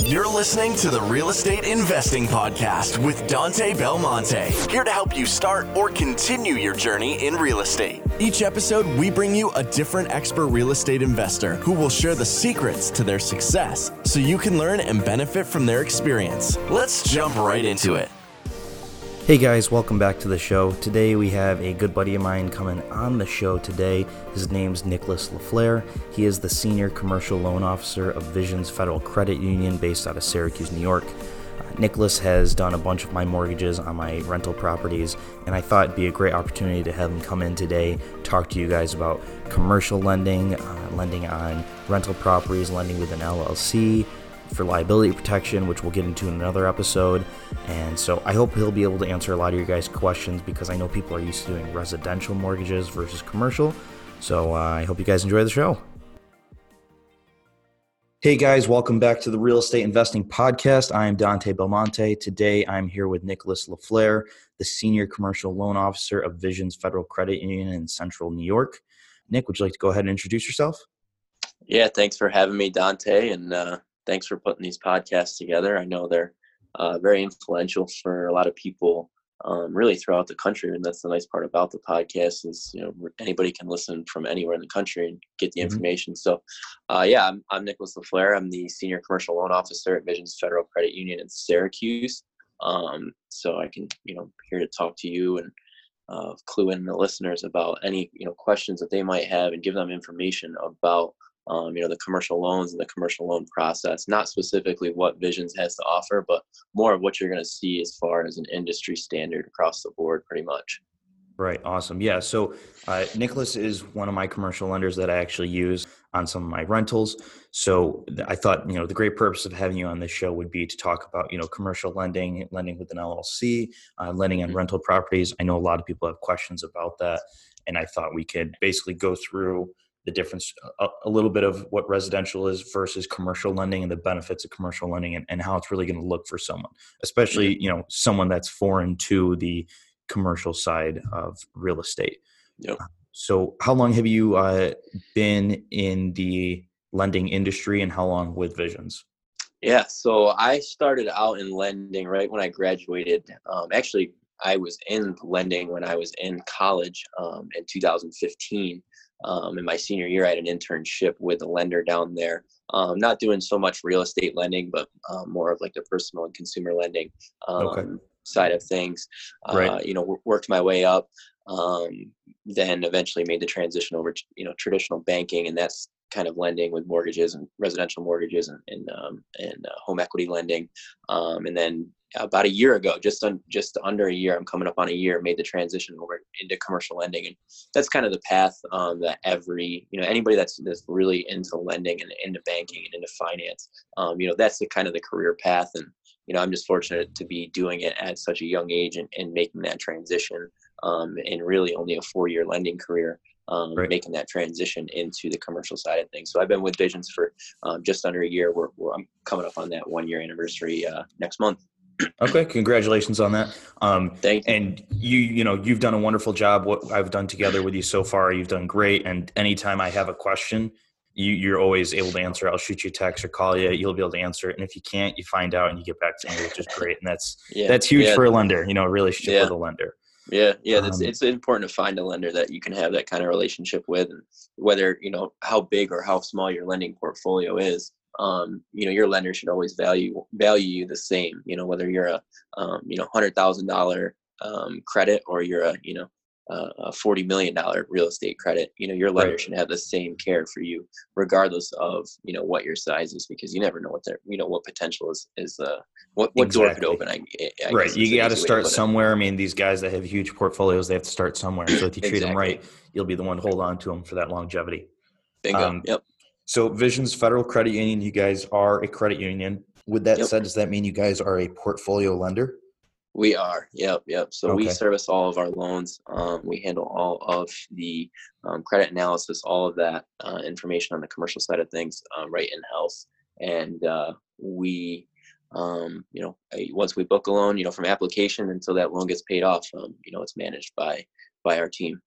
You're listening to the Real Estate Investing Podcast with Dante Belmonte, here to help you start or continue your journey in real estate. Each episode, we bring you a different expert real estate investor who will share the secrets to their success so you can learn and benefit from their experience. Let's jump right into it. Hey guys, welcome back to the show. Today we have a good buddy of mine coming on the show today. His name's Nicholas LaFleur. He is the Senior Commercial Loan Officer of Visions Federal Credit Union based out of Syracuse, New York. Uh, Nicholas has done a bunch of my mortgages on my rental properties, and I thought it'd be a great opportunity to have him come in today, talk to you guys about commercial lending, uh, lending on rental properties, lending with an LLC, for liability protection, which we'll get into in another episode. And so I hope he'll be able to answer a lot of your guys' questions because I know people are used to doing residential mortgages versus commercial. So uh, I hope you guys enjoy the show. Hey guys, welcome back to the Real Estate Investing Podcast. I am Dante Belmonte. Today I'm here with Nicholas LaFleur, the Senior Commercial Loan Officer of Visions Federal Credit Union in Central New York. Nick, would you like to go ahead and introduce yourself? Yeah, thanks for having me, Dante. And uh, thanks for putting these podcasts together. I know they're uh, very influential for a lot of people, um, really throughout the country. And that's the nice part about the podcast is you know anybody can listen from anywhere in the country and get the mm-hmm. information. So, uh, yeah, I'm, I'm Nicholas LaFleur. I'm the senior commercial loan officer at Visions Federal Credit Union in Syracuse. Um, so I can you know here to talk to you and uh, clue in the listeners about any you know questions that they might have and give them information about um, you know the commercial loans and the commercial loan process not specifically what visions has to offer but more of what you're going to see as far as an industry standard across the board pretty much. Right awesome. Yeah so uh, nicholas is one of my commercial lenders that i actually use on some of my rentals. So i thought you know the great purpose of having you on this show would be to talk about you know commercial lending lending with an llc uh, lending on mm-hmm. rental properties. I know a lot of people have questions about that and i thought we could basically go through the difference a, a, little bit of what residential is versus commercial lending and the benefits of commercial lending and, and how it's really going to look for someone especially you know someone that's foreign to the commercial side of real estate. Yep. so how long have you uh, been in the lending industry and how long with visions? Yeah so i started out in lending right when i graduated um, actually i was in lending when i was in college um, in 2015 um, in my senior year, I had an internship with a lender down there. Um, not doing so much real estate lending, but um, more of like the personal and consumer lending okay. Um, side of things. Right. Uh, you know, worked my way up. Um, then eventually made the transition over to you know traditional banking, and that's kind of lending with mortgages and residential mortgages and and, um, and uh, home equity lending. and then about a year ago, just on just under a year, I'm coming up on a year, made the transition over into commercial lending, and that's kind of the path um, that every you know anybody that's that's really into lending and into banking and into finance, um, you know, that's the kind of the career path, and you know, I'm just fortunate to be doing it at such a young age and, and making that transition um, in really only a four year lending career. Um, right. making that transition into the commercial side of things. So I've been with Visions for um, just under a year. We're, we're, I'm coming up on that one year anniversary uh, next month okay congratulations on that um Thank you. and you you know you've done a wonderful job what i've done together with you so far you've done great and anytime i have a question you you're always able to answer i'll shoot you a text or call you you'll be able to answer it and if you can't you find out and you get back to me which is great and that's yeah. that's huge yeah. for a lender you know a relationship yeah. with a lender yeah yeah um, it's important to find a lender that you can have that kind of relationship with whether you know how big or how small your lending portfolio is um, you know your lender should always value value you the same you know whether you're a um, you know hundred thousand dollar um, credit or you're a you know a 40 million dollar real estate credit you know your lender right. should have the same care for you regardless of you know what your size is because you never know what their you know what potential is is uh what, what exactly. door could open I, I right you got to start somewhere i mean these guys that have huge portfolios they have to start somewhere so if you treat exactly. them right you'll be the one to hold on to them for that longevity Bingo. Um, yep so Visions Federal Credit Union, you guys are a credit union. With that yep. said, does that mean you guys are a portfolio lender? We are. Yep. Yep. So okay. we service all of our loans. Um, we handle all of the um, credit analysis, all of that uh, information on the commercial side of things, uh, right in house. And uh, we, um, you know, once we book a loan, you know, from application until that loan gets paid off, um, you know, it's managed by by our team.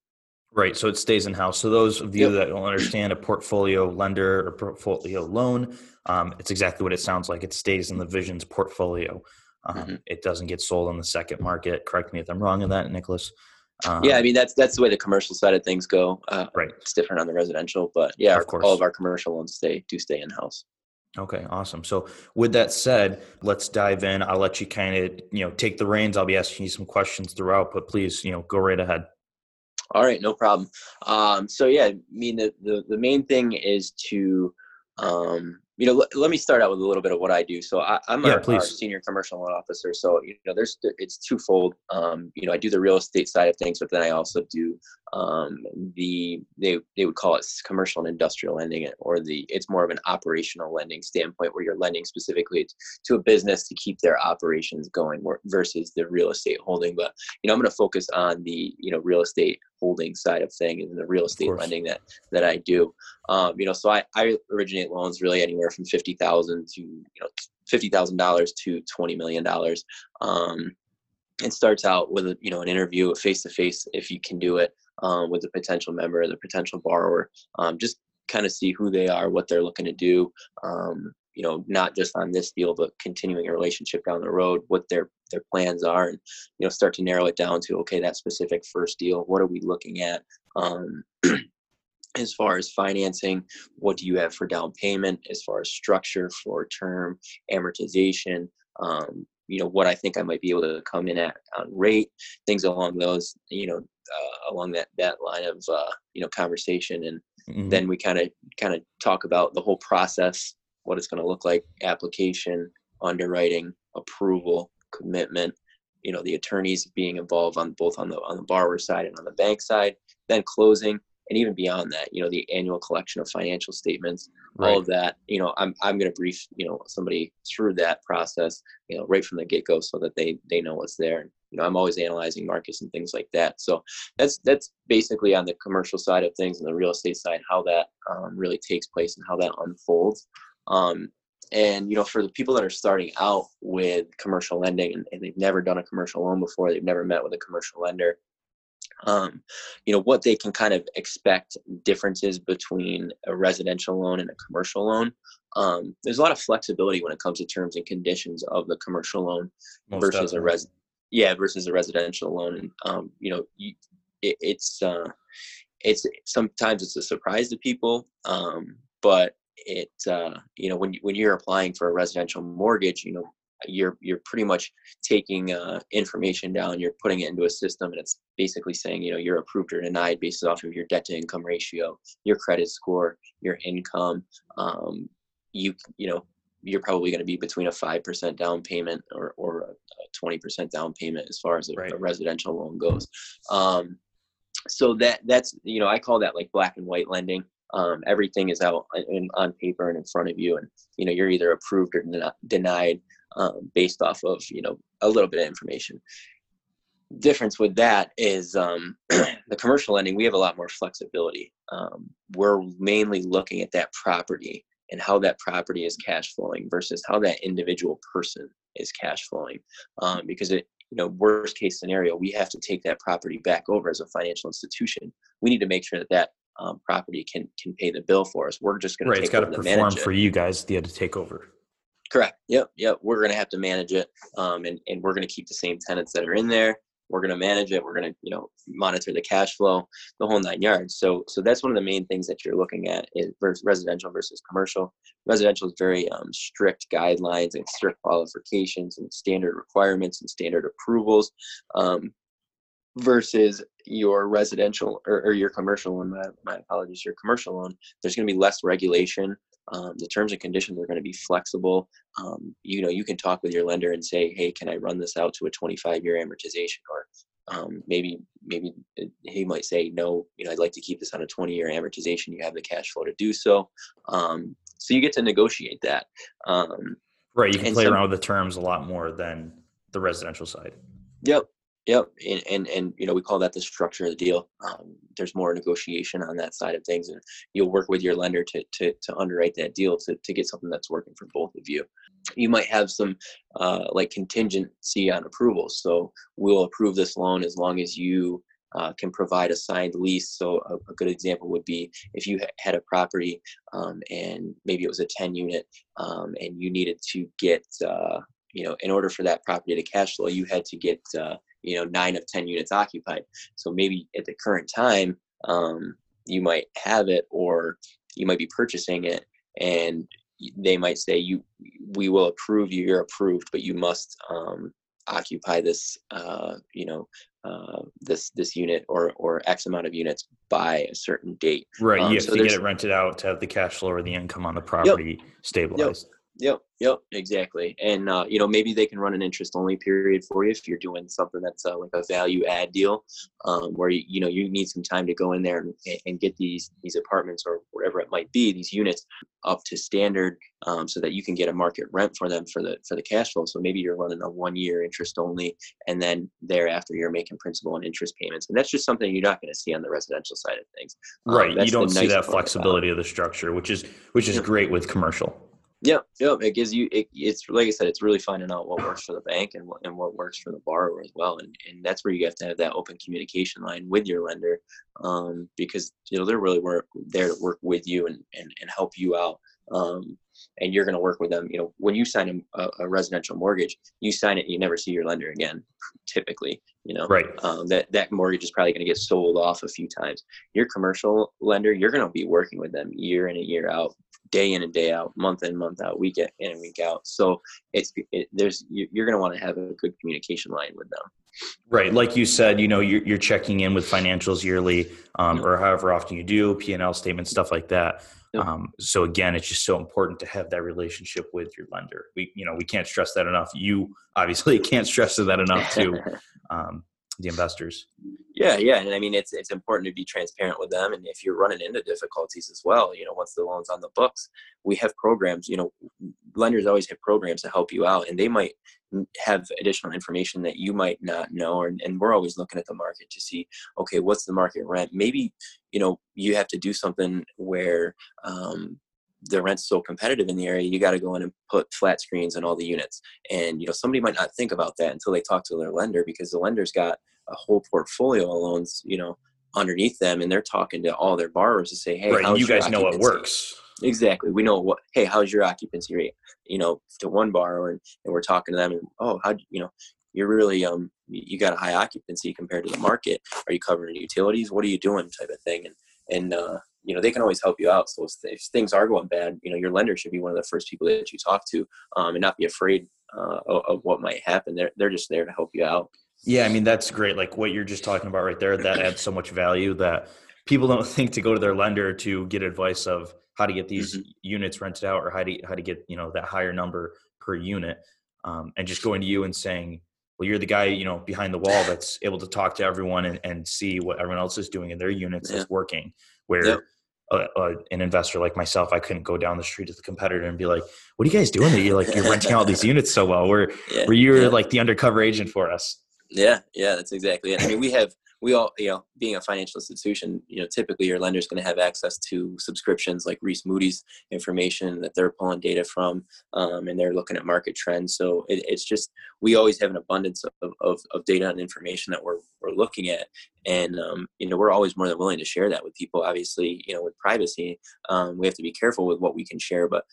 Right. So it stays in house. So those of you yep. that don't understand a portfolio lender or portfolio loan, um, it's exactly what it sounds like. It stays in the Visions portfolio. Um, mm-hmm. It doesn't get sold on the second market. Correct me if I'm wrong in that, Nicholas. Um, yeah, I mean that's that's the way the commercial side of things go. Uh, right. It's different on the residential, but yeah, of course. all of our commercial loans stay do stay in house. Okay, awesome. So with that said, let's dive in. I'll let you kind of you know take the reins. I'll be asking you some questions throughout, but please you know go right ahead. All right, no problem. Um, so yeah, I mean the, the, the main thing is to um, you know, l- let me start out with a little bit of what I do. So I, am yeah, a, a, senior commercial loan officer. So you know, there's it's twofold. Um, you know, I do the real estate side of things, but then I also do um, the they they would call it commercial and industrial lending, or the it's more of an operational lending standpoint where you're lending specifically to a business to keep their operations going versus the real estate holding. But you know, I'm going to focus on the you know real estate holding side of things and the real estate lending that that I do. Um, you know, so I, I originate loans really anywhere from fifty thousand to you know fifty thousand dollars to twenty million dollars. Um, it starts out with a, you know an interview, face to face, if you can do it, um, with a potential member, the potential borrower. Um, just kind of see who they are, what they're looking to do. Um, you know, not just on this deal, but continuing a relationship down the road, what their their plans are, and you know, start to narrow it down to okay, that specific first deal. What are we looking at? Um, as far as financing, what do you have for down payment? As far as structure for term, amortization, um, you know, what I think I might be able to come in at on rate, things along those, you know, uh, along that that line of uh, you know conversation, and mm-hmm. then we kind of kind of talk about the whole process what it's going to look like application underwriting approval commitment you know the attorneys being involved on both on the on the borrower side and on the bank side then closing and even beyond that you know the annual collection of financial statements right. all of that you know i'm i'm going to brief you know somebody through that process you know right from the get-go so that they they know what's there you know i'm always analyzing markets and things like that so that's that's basically on the commercial side of things and the real estate side how that um, really takes place and how that unfolds um, and you know, for the people that are starting out with commercial lending and, and, they've never done a commercial loan before, they've never met with a commercial lender. Um, you know what they can kind of expect differences between a residential loan and a commercial loan. Um, there's a lot of flexibility when it comes to terms and conditions of the commercial loan Most versus definitely. a res yeah versus a residential loan. And um, you know, you, it, it's uh, it's sometimes it's a surprise to people, um, but it uh, you know when when you're applying for a residential mortgage, you know you're you're pretty much taking uh, information down, you're putting it into a system, and it's basically saying you know you're approved or denied based off of your debt to income ratio, your credit score, your income. Um, you you know you're probably going to be between a five percent down payment or or a twenty percent down payment as far as a, right. a residential loan goes. Um, so that that's you know I call that like black and white lending um, everything is out in, on paper and in front of you and you know you're either approved or denied um, based off of you know a little bit of information difference with that is um, the commercial lending we have a lot more flexibility um, we're mainly looking at that property and how that property is cash flowing versus how that individual person is cash flowing um, because it you know worst case scenario we have to take that property back over as a financial institution we need to make sure that that um, property can can pay the bill for us. We're just going right. It's got to perform for you guys. You had to take over. Correct. Yep. Yep. We're going to have to manage it, um, and and we're going to keep the same tenants that are in there. We're going to manage it. We're going to you know monitor the cash flow, the whole nine yards. So so that's one of the main things that you're looking at is versus residential versus commercial. Residential is very um, strict guidelines and strict qualifications and standard requirements and standard approvals. Um, versus your residential or, or your commercial loan. My, my, apologies, your commercial loan. There's going to be less regulation. Um, the terms and conditions are going to be flexible. Um, you know, you can talk with your lender and say, "Hey, can I run this out to a 25-year amortization?" Or um, maybe maybe he might say, "No, you know, I'd like to keep this on a 20-year amortization. You have the cash flow to do so." Um, so you get to negotiate that. Um, right. You can play around with the terms a lot more than the residential side. Yep. Yep, and, and and you know we call that the structure of the deal. Um, there's more negotiation on that side of things, and you'll work with your lender to to, to underwrite that deal to, to get something that's working for both of you. You might have some uh, like contingency on approvals, so we'll approve this loan as long as you uh, can provide a signed lease. So a, a, good example would be if you had a property um, and maybe it was a 10 unit um, and you needed to get, uh, you know, in order for that property to cash flow, you had to get, uh, you know, nine of 10 units occupied. So maybe at the current time, um, you might have it or you might be purchasing it and they might say you we will approve you you're approved but you must um, occupy this uh, you know uh, this this unit or or X amount of units by a certain date. Right. Um, you have so to get it rented out to have the cash flow or the income on the property yep, stabilized. Yep. Yep, yep, exactly. And uh, you know, maybe they can run an interest only period for you if you're doing something that's uh, like a value add deal, um, where you, you know you need some time to go in there and, and get these these apartments or whatever it might be, these units up to standard, um, so that you can get a market rent for them for the for the cash flow. So maybe you're running a one year interest only, and then thereafter you're making principal and interest payments, and that's just something you're not going to see on the residential side of things. Um, right, um, you don't see nice that flexibility of the structure, which is which is great with commercial. Yeah, yeah, it gives you. It, it's like I said, it's really finding out what works for the bank and what and what works for the borrower as well, and and that's where you have to have that open communication line with your lender, um, because you know they're really work, there to work with you and and, and help you out, um, and you're going to work with them. You know, when you sign a, a residential mortgage, you sign it, you never see your lender again, typically. You know, right? Um, that that mortgage is probably going to get sold off a few times. Your commercial lender, you're going to be working with them year in and year out day in and day out, month in, month out, week in and week out. So it's it, there's you're going to want to have a good communication line with them. Right, like you said, you know, you're, you're checking in with financials yearly, um, or however often you do, P and L statements, stuff like that. Um, so again, it's just so important to have that relationship with your lender. We, you know, we can't stress that enough. You obviously can't stress that enough too. Um, the investors. Yeah, yeah, and I mean it's it's important to be transparent with them, and if you're running into difficulties as well, you know, once the loan's on the books, we have programs. You know, lenders always have programs to help you out, and they might have additional information that you might not know, and, and we're always looking at the market to see, okay, what's the market rent? Maybe you know you have to do something where um, the rent's so competitive in the area, you got to go in and put flat screens on all the units. And you know, somebody might not think about that until they talk to their lender because the lender's got a whole portfolio of loans, you know, underneath them, and they're talking to all their borrowers to say, "Hey, right, you guys know what works." Exactly. We know what. Hey, how's your occupancy rate? You know, to one borrower, and, and we're talking to them, and oh, how you know, you're really um, you got a high occupancy compared to the market. Are you covering utilities? What are you doing? Type of thing, and and uh, you know they can always help you out. So if things are going bad you know your lender should be one of the first people that you talk to um, and not be afraid uh, of, of, what might happen. They're, they're just there to help you out. Yeah i mean that's great. Like what you're just talking about right there that adds so much value that people don't think to go to their lender to get advice of how to get these mm-hmm. units rented out or how to how to get you know that higher number per unit um, and just going to you and saying well you're the guy you know behind the wall that's able to talk to everyone and, and see what everyone else is doing in their units yeah. that's working where yep a, a, an investor like myself, I couldn't go down the street to the competitor and be like, "What are you guys doing? That you're like you're renting out these units so well? Where yeah, where you're yeah. like the undercover agent for us?" Yeah, yeah, that's exactly it. I mean, we have we all, you know, being a financial institution, you know, typically your lender is going to have access to subscriptions like Reis Moody's information that they're pulling data from, um, and they're looking at market trends. So it, it's just we always have an abundance of, of, of, data and information that we're we're looking at, and um, you know, we're always more than willing to share that with people. Obviously, you know, with privacy, um, we have to be careful with what we can share, but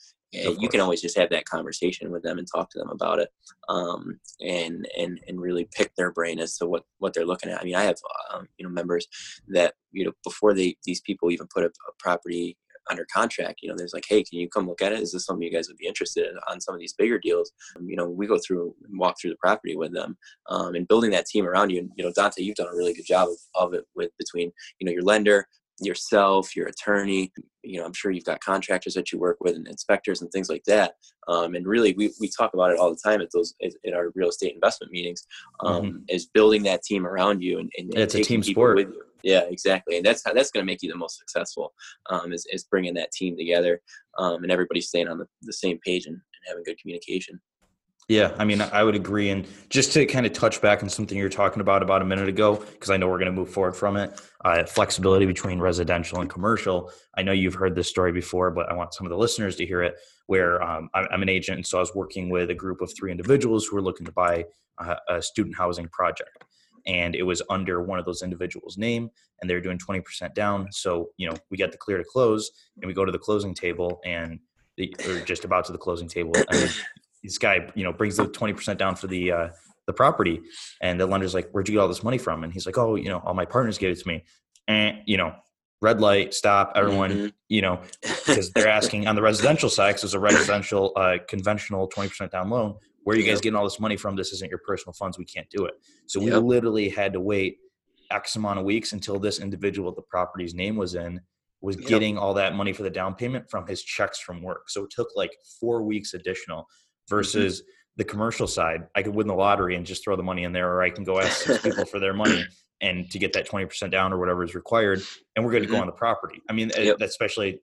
you can always just have that conversation with them and talk to them about it um, and and and really pick their brain as to what what they're looking at i mean i have um, you know members that you know before they these people even put a, a, property under contract you know there's like hey can you come look at it is this something you guys would be interested in on some of these bigger deals um, you know we go through and walk through the property with them um, and building that team around you and you know dante you've done a really good job of, of it with between you know your lender yourself, your attorney. You know, I'm sure you've got contractors that you work with and inspectors and things like that. Um, and really, we, we talk about it all the time at those in our real estate investment meetings. Um, mm-hmm. Is building that team around you and, and, it's a team sport. With you. Yeah, exactly, and that's how that's going to make you the most successful. Um, is is bringing that team together um, and everybody staying on the, the same page and, and having good communication. Yeah, I mean, I would agree. And just to kind of touch back on something you're talking about about a minute ago, because I know we're going to move forward from it, uh, flexibility between residential and commercial. I know you've heard this story before, but I want some of the listeners to hear it. Where um, I'm an agent, and so I was working with a group of three individuals who were looking to buy a student housing project. And it was under one of those individuals' name, and they were doing 20% down. So, you know, we got the clear to close, and we go to the closing table, and the, or just about to the closing table, and this guy, you know, brings the 20% down for the uh, the property, and the lender's like, "Where'd you get all this money from?" And he's like, "Oh, you know, all my partners gave it to me." And you know, red light, stop, everyone, mm-hmm. you know, because they're asking on the residential side, because it's a residential, uh, conventional 20% down loan. Where are you guys getting all this money from? This isn't your personal funds. We can't do it. So we yep. literally had to wait X amount of weeks until this individual the property's name was in was yep. getting all that money for the down payment from his checks from work. So it took like four weeks additional mm-hmm. versus mm-hmm. the commercial side. I could win the lottery and just throw the money in there, or I can go ask six people for their money and to get that 20% down or whatever is required and we're going to go mm-hmm. on the property i mean yep. especially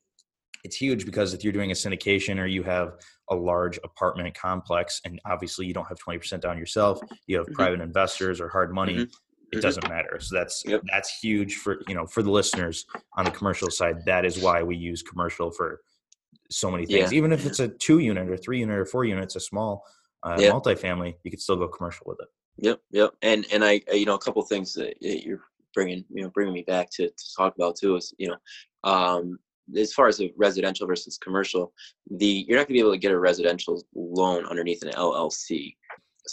it's huge because if you're doing a syndication or you have a large apartment complex and obviously you don't have 20% down yourself you have mm-hmm. private investors or hard money mm-hmm. it mm-hmm. doesn't matter so that's yep. that's huge for you know for the listeners on the commercial side that is why we use commercial for so many things yeah. even if it's a two unit or three unit or four units a small uh, yep. multifamily you could still go commercial with it Yep, yep. And and I, you know, a couple things that you're bringing, you know, bringing me back to, to talk about too is, you know, um, as far as the residential versus commercial, the you're not gonna be able to get a residential loan underneath an LLC.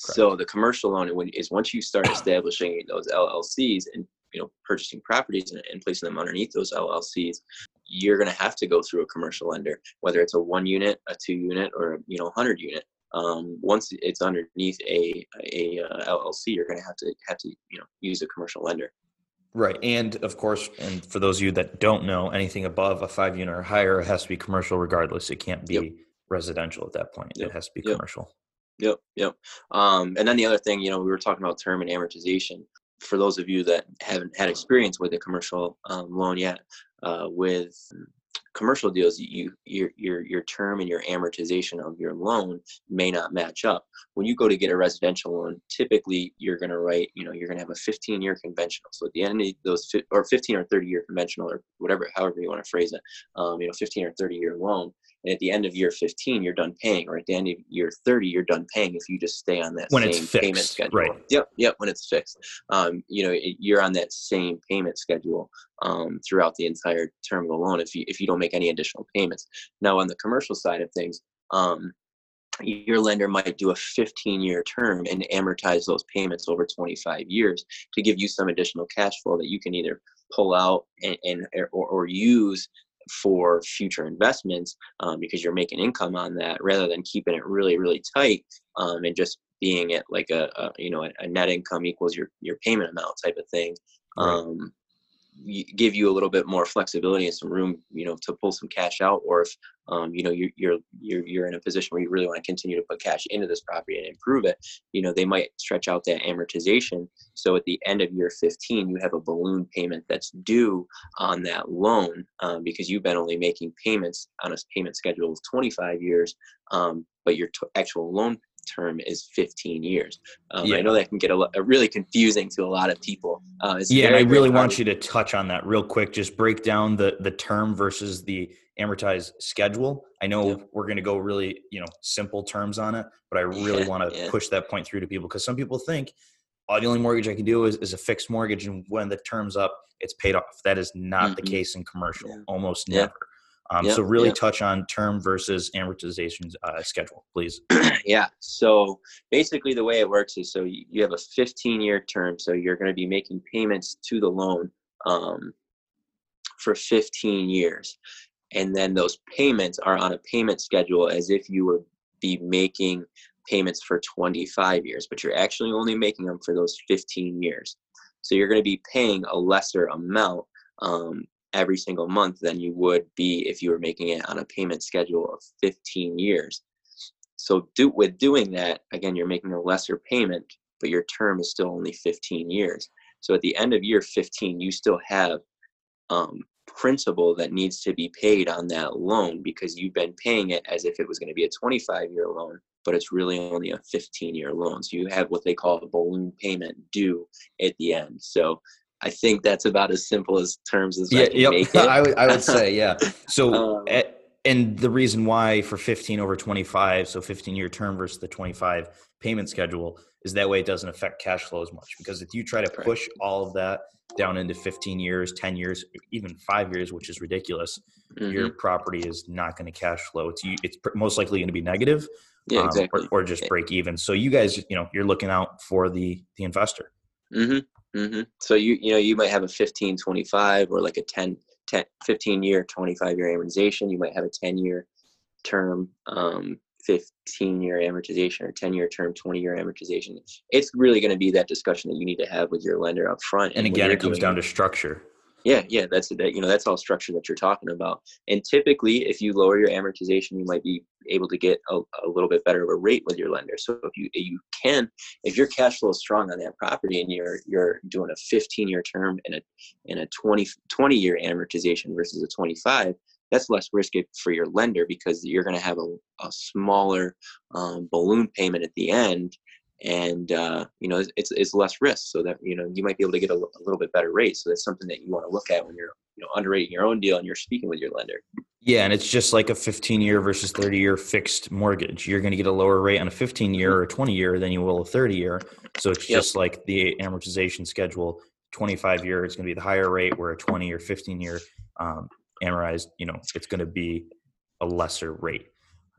Correct. So the commercial loan is once you start establishing those LLCs and you know purchasing properties and, and placing them underneath those LLCs, you're going to have to go through a commercial lender, whether it's a one unit, a two unit, or you know, hundred unit um, once it's underneath a a, a uh, LLC, you're going to have to have to you know use a commercial lender. Right, and of course, and for those of you that don't know, anything above a five unit or higher has to be commercial, regardless. It can't be yep. residential at that point. Yep. It has to be yep. commercial. Yep, yep. Um, and then the other thing, you know, we were talking about term and amortization. For those of you that haven't had experience with a commercial um, loan yet, uh, with commercial deals you your your your term and your amortization of your loan may not match up. When you go to get a residential loan typically you're going to write you know you're going to have a 15 year conventional. So at the end of those or 15 or 30 year conventional or whatever however you want to phrase it um, you know 15 or 30 year loan and at the end of year 15 you're done paying or at the end of year 30 you're done paying if you just stay on that when same payment schedule right. yep yep when it's fixed. Um, you know it, you're on that same payment schedule um, throughout the entire term of the loan if you if you don't make any additional payments. Now on the commercial side of things um, your lender might do a 15 year term and amortize those payments over 25 years to give you some additional cash flow that you can either pull out and, and or, or use for future investments um, because you're making income on that rather than keeping it really really tight um, and just being at like a, a you know a, a, net income equals your your payment amount type of thing right. um, give you a little bit more flexibility and some room, you know, to pull some cash out, or if um, you know you're, you're you're you're in a position where you really want to continue to put cash into this property and improve it, you know, they might stretch out that amortization. So at the end of year 15, you have a balloon payment that's due on that loan um, because you've been only making payments on a payment schedule of 25 years, um, but your t- actual loan term is 15 years. Um, yeah. I know that can get a, a, really confusing to a lot of people. Uh, yeah, and I really want you to touch on that real quick. Just break down the the term versus the amortized schedule. I know yep. we're going to go really you know simple terms on it, but I really yeah, want to yeah. push that point through to people because some people think. Oh, the only mortgage I can do is, is a fixed mortgage, and when the term's up, it's paid off. That is not mm-hmm. the case in commercial, almost never. Um, yep, so really yep. touch on term versus amortization uh, schedule, please. yeah. So basically, the way it works is so you have a 15 year term, so you're going to be making payments to the loan um, for 15 years, and then those payments are on a payment schedule as if you would be making payments for 25 years, but you're actually only making them for those 15 years. So you're going to be paying a lesser amount um, every single month than you would be if you were making it on a payment schedule of 15 years. So do, with doing that, again, you're making a lesser payment, but your term is still only 15 years. So at the end of year 15, you still have um, principal that needs to be paid on that loan because you've been paying it as if it was going to be a 25 year loan, but it's really only a 15 year loan. So you have what they call a balloon payment due at the end. So I think that's about as simple as terms as yeah, I yep. I would I would say yeah. So um, and the reason why for 15 over 25, so 15 year term versus the 25 payment schedule, is that way it doesn't affect cash flow as much. Because if you try to push all of that down into 15 years, 10 years, even five years, which is ridiculous, mm-hmm. your property is not going to cash flow. It's it's most likely going to be negative, yeah, exactly. Um, or, or, just break even. So you guys, you know, you're looking out for the the investor. Mm-hmm. Mm-hmm. So you you know you might have a 15, 25 or like a 10, 10 15 year, 25 year amortization. You might have a 10 year term, um, 15 year amortization or 10 year term, 20 year amortization. It's really going to be that discussion that you need to have with your lender up front. And, and again, it comes down to structure. Yeah, yeah, that's that. You know, that's all structure that you're talking about. And typically, if you lower your amortization, you might be able to get a, a little bit better of a rate with your lender. So if you you can, if your cash flow is strong on that property and you're you're doing a 15 year term and a and a 20 20 year amortization versus a 25, that's less risky for your lender because you're going to have a, a smaller um, balloon payment at the end and uh, you know it's it's less risk so that you know you might be able to get a, a, little bit better rate so that's something that you want to look at when you're you know underwriting your own deal and you're speaking with your lender. Yeah and it's just like a 15 year versus 30 year fixed mortgage. You're going to get a lower rate on a 15 year or 20 year than you will a 30 year so it's yep. just like the amortization schedule. 25 year is going to be the higher rate where a 20 or 15 year um, amortized you know it's going to be a lesser rate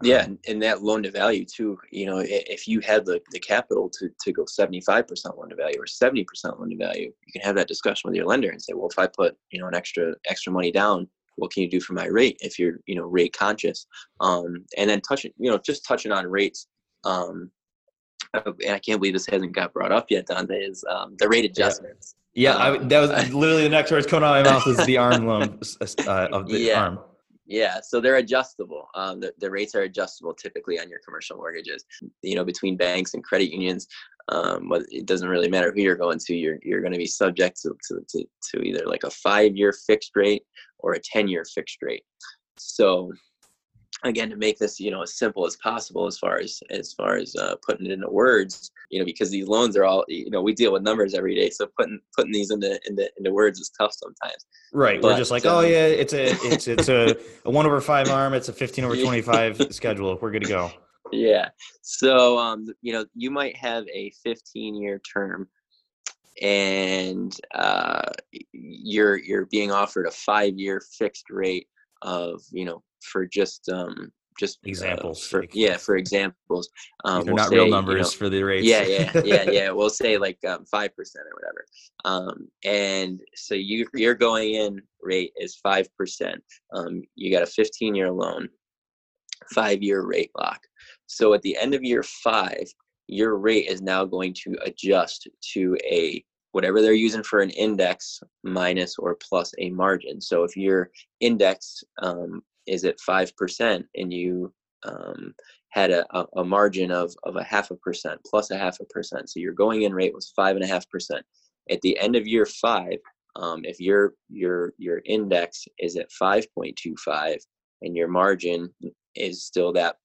yeah, um, and that loan to value too. You know, if you had the, the capital to, to go seventy five percent loan to value or seventy percent loan to value, you can have that discussion with your lender and say, well, if I put you know an extra extra money down, what can you do for my rate if you're you know rate conscious? Um, and then touching you know just touching on rates. Um, and I can't believe this hasn't got brought up yet, Dante. Is um, the rate adjustments? Yeah, yeah um, I, that was literally the next words coming out of my mouth is the arm loan uh, of the yeah. arm. Yeah, so they're adjustable. Um, the, the rates are adjustable typically on your commercial mortgages. You know, between banks and credit unions, um, it doesn't really matter who you're going to. You're you're going to be subject to, to, to, either like a five year fixed rate or a ten year fixed rate. So again to make this you know as simple as possible as far as as far as uh, putting it into words you know because these loans are all you know we deal with numbers every day so putting putting these into into, into words is tough sometimes. Right but, we're just like um, oh yeah it's a it's it's a, a one over five arm it's a 15 over 25 schedule we're good to go. Yeah so um you know you might have a 15 year term and uh, you're you're being offered a five year fixed rate of you know for just um just uh, examples uh, for yeah for examples um we'll not say, real numbers you know, for the rates yeah yeah yeah yeah we'll say like um, 5% or whatever um and so you your going in rate is 5% um you got a 15 year loan 5 year rate lock so at the end of year 5 your rate is now going to adjust to a whatever they're using for an index minus or plus a margin. So if your index um, is at 5% and you um, had a, a, margin of, of a half a percent plus a half a percent, so your going in rate was five and a half percent. At the end of year five, um, if your your your index is at 5.25 and your margin is still that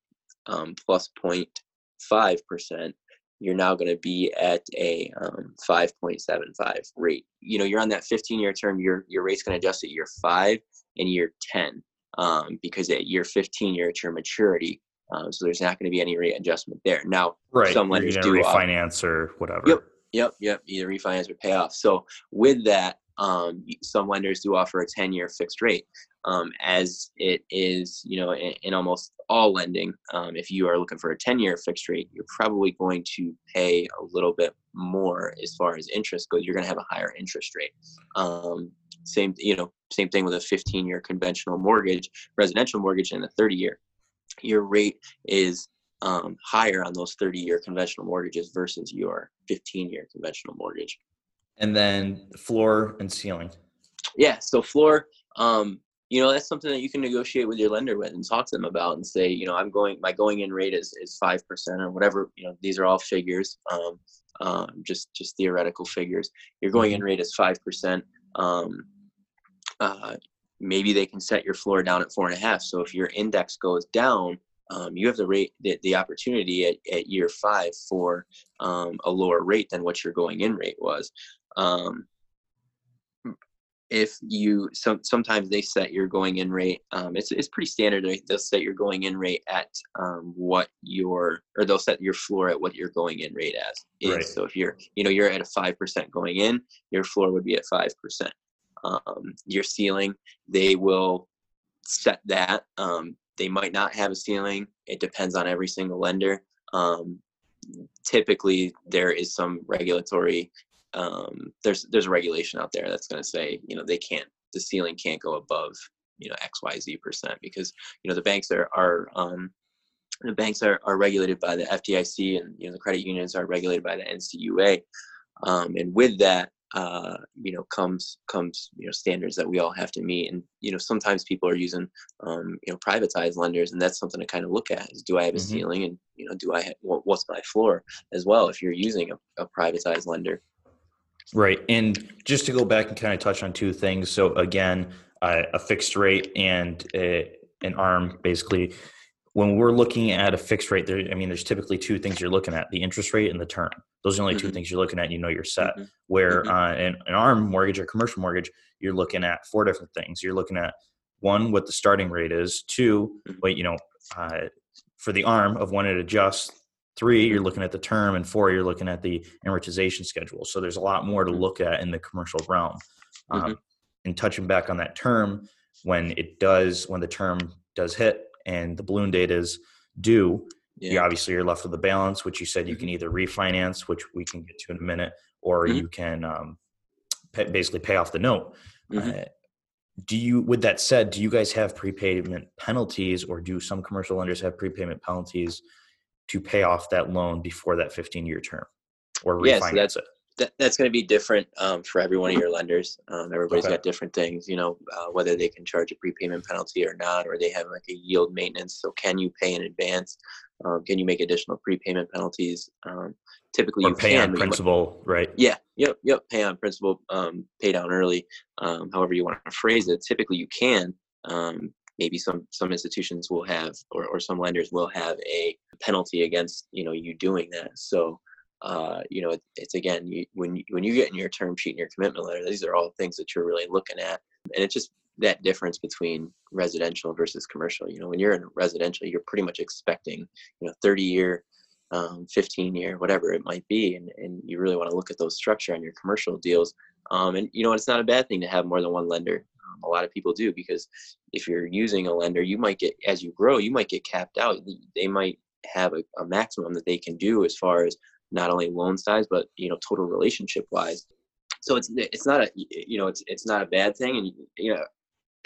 um, plus 0.5 percent, you're now going to be at a um, 5.75 rate. You know, you're on that 15 year term, your, your rate's going to adjust at year five and year 10 um, because at year 15, you're at your maturity. Um, so there's not going to be any rate adjustment there. Now, right. some lenders do refinance or whatever. Yep. Yep. Yep. Either refinance or pay off. So with that, um, some lenders do offer a 10 year fixed rate um, as it is, you know, in, in almost all lending. Um, if you are looking for a 10 year fixed rate, you're probably going to pay a little bit more as far as interest goes. You're going to have a higher interest rate. Um, same, you know, same thing with a 15 year conventional mortgage, residential mortgage, and a 30 year. Your rate is um, higher on those 30 year conventional mortgages versus your 15 year conventional mortgage. And then floor and ceiling. Yeah. So floor, um, you know that's something that you can negotiate with your lender with and talk to them about and say you know i'm going my going in rate is is five percent or whatever you know these are all figures um, um, just just theoretical figures your going in mm-hmm. rate is five percent um, uh, maybe they can set your floor down at four and a half so if your index goes down um, you have the rate the, the opportunity at, at year five for um, a lower rate than what your going in rate was um, if you some sometimes they set your going in rate um, it's, it's pretty standard they'll set your going in rate at um, what your or they'll set your floor at what your going in rate as is. Right. so if you're you know you're at a five percent going in your floor would be at five percent. Um, your ceiling they will set that um, they might not have a ceiling it depends on every single lender. Um, typically there is some regulatory um, there's there's a regulation out there that's going to say you know they can't the ceiling can't go above you know x y z percent because you know the banks are are um, the banks are, are regulated by the FDIC and you know the credit unions are regulated by the NCUA um, and with that uh, you know comes comes you know standards that we all have to meet. And you know sometimes people are using um, you know privatized lenders and that's something to kind of look at is do I have a mm-hmm. ceiling and you know do I have, what's my floor as well if you're using a, a privatized lender Right. And just to go back and kind of touch on two things. So, again, uh, a fixed rate and a, an arm basically. When we're looking at a fixed rate, there, I mean, there's typically two things you're looking at the interest rate and the term. Those are only mm-hmm. two things you're looking at. You know, you're set. Mm-hmm. Where mm-hmm. Uh, an, an arm mortgage or commercial mortgage, you're looking at four different things. You're looking at one, what the starting rate is, 2 mm-hmm. what, you know, uh, for the arm of when it adjusts, Three, you're looking at the term, and four, you're looking at the amortization schedule. So there's a lot more to mm-hmm. look at in the commercial realm. Um, mm-hmm. and touching back on that term, when it does, when the term does hit and the balloon date is due, yeah. you obviously you're left with the balance, which you said you can mm-hmm. either refinance, which we can get to in a minute, or mm-hmm. you can um, pay, basically pay off the note. Mm-hmm. Uh, do you with that said do you guys have prepayment penalties or do some commercial lenders have prepayment penalties to pay off that loan before that 15 year term or refinance yeah, so that's, it? That, that's going to be different um, for every one of your lenders. Um, everybody's okay. got different things, you know, uh, whether they can charge a prepayment penalty or not, or they have like a yield maintenance. So, can you pay in advance? Um, can you make additional prepayment penalties? Um, typically, or you pay can, on principal, right? Yeah, yep, yep. Pay on principal, um, pay down early. Um, however, you want to phrase it. Typically, you can maybe some some institutions will have or, or some lenders will have a penalty against you know you doing that. So uh, you know it, it's again you, when you, when you get in your term sheet and your commitment letter these are all things that you're really looking at. And it's just that difference between residential versus commercial. You know when you're in residential you're pretty much expecting you know 30 year um, 15 year whatever it might be and, and you really want to look at those structure on your commercial deals. Um, and you know it's not a bad thing to have more than one lender a lot of people do because if you're using a lender, you might get as you grow, you might get capped out. They might have a, a maximum that they can do as far as not only loan size but you know total relationship wise. So it's it's not a you know it's it's not a bad thing, and you know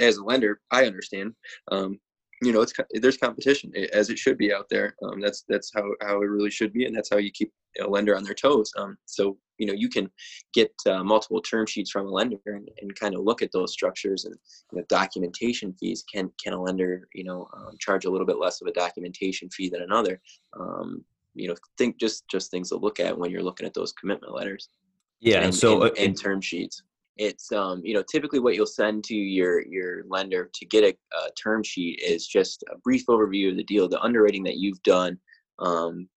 as a lender, I understand. Um, you know, it's there's competition as it should be out there. Um, that's that's how how it really should be, and that's how you keep a lender on their toes. Um, so you know, you can get uh, multiple term sheets from a lender and, and kind of look at those structures and you know, documentation fees. Can can a lender you know um, charge a little bit less of a documentation fee than another? Um, you know, think just just things to look at when you're looking at those commitment letters. Yeah, and, so and, uh, and term sheets it's um, you know typically what you'll send to your your lender to get a, a, term sheet is just a brief overview of the deal the underwriting that you've done um,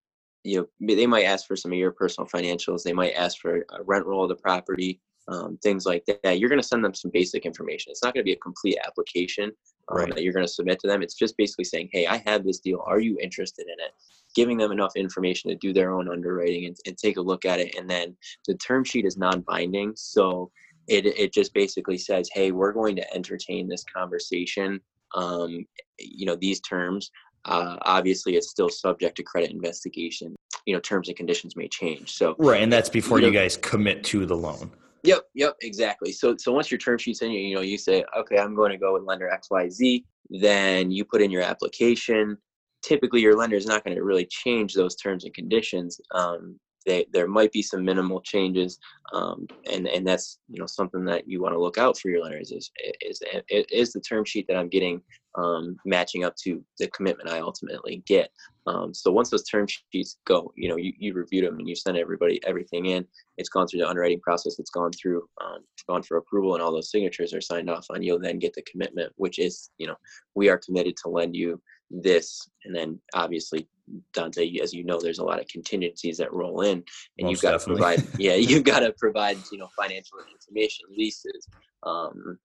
you know they might ask for some of your personal financials they might ask for a rent roll of the property um, things like that. You're going to send them some basic information. It's not going to be a complete application um, right. that you're going to submit to them. It's just basically saying hey i have this deal. Are you interested in it? Giving them enough information to do their own underwriting and, and take a look at it and then the term sheet is non-binding. So it, it just basically says, hey, we're going to entertain this conversation. Um, you know, these terms, uh, obviously, it's still subject to credit investigation. You know, terms and conditions may change. So right, and that's before you, know, you guys commit to the loan. Yep, yep, exactly. So so once your term sheet's in, you know, you say, okay, I'm going to go with lender X Y Z. Then you put in your application. Typically, your lender is not going to really change those terms and conditions. Um, they, there might be some minimal changes, um, and and that's you know something that you want to look out for your lenders is is is, the term sheet that I'm getting um, matching up to the commitment I ultimately get. Um, so once those term sheets go, you know you, you review them and you send everybody everything in. It's gone through the underwriting process. It's gone through um, gone for approval, and all those signatures are signed off on. You'll then get the commitment, which is you know we are committed to lend you this, and then obviously Dante, as you know, there's a lot of contingencies that roll in, and Most you've got definitely. to provide. yeah, you've got to provide you know financial information, leases, um,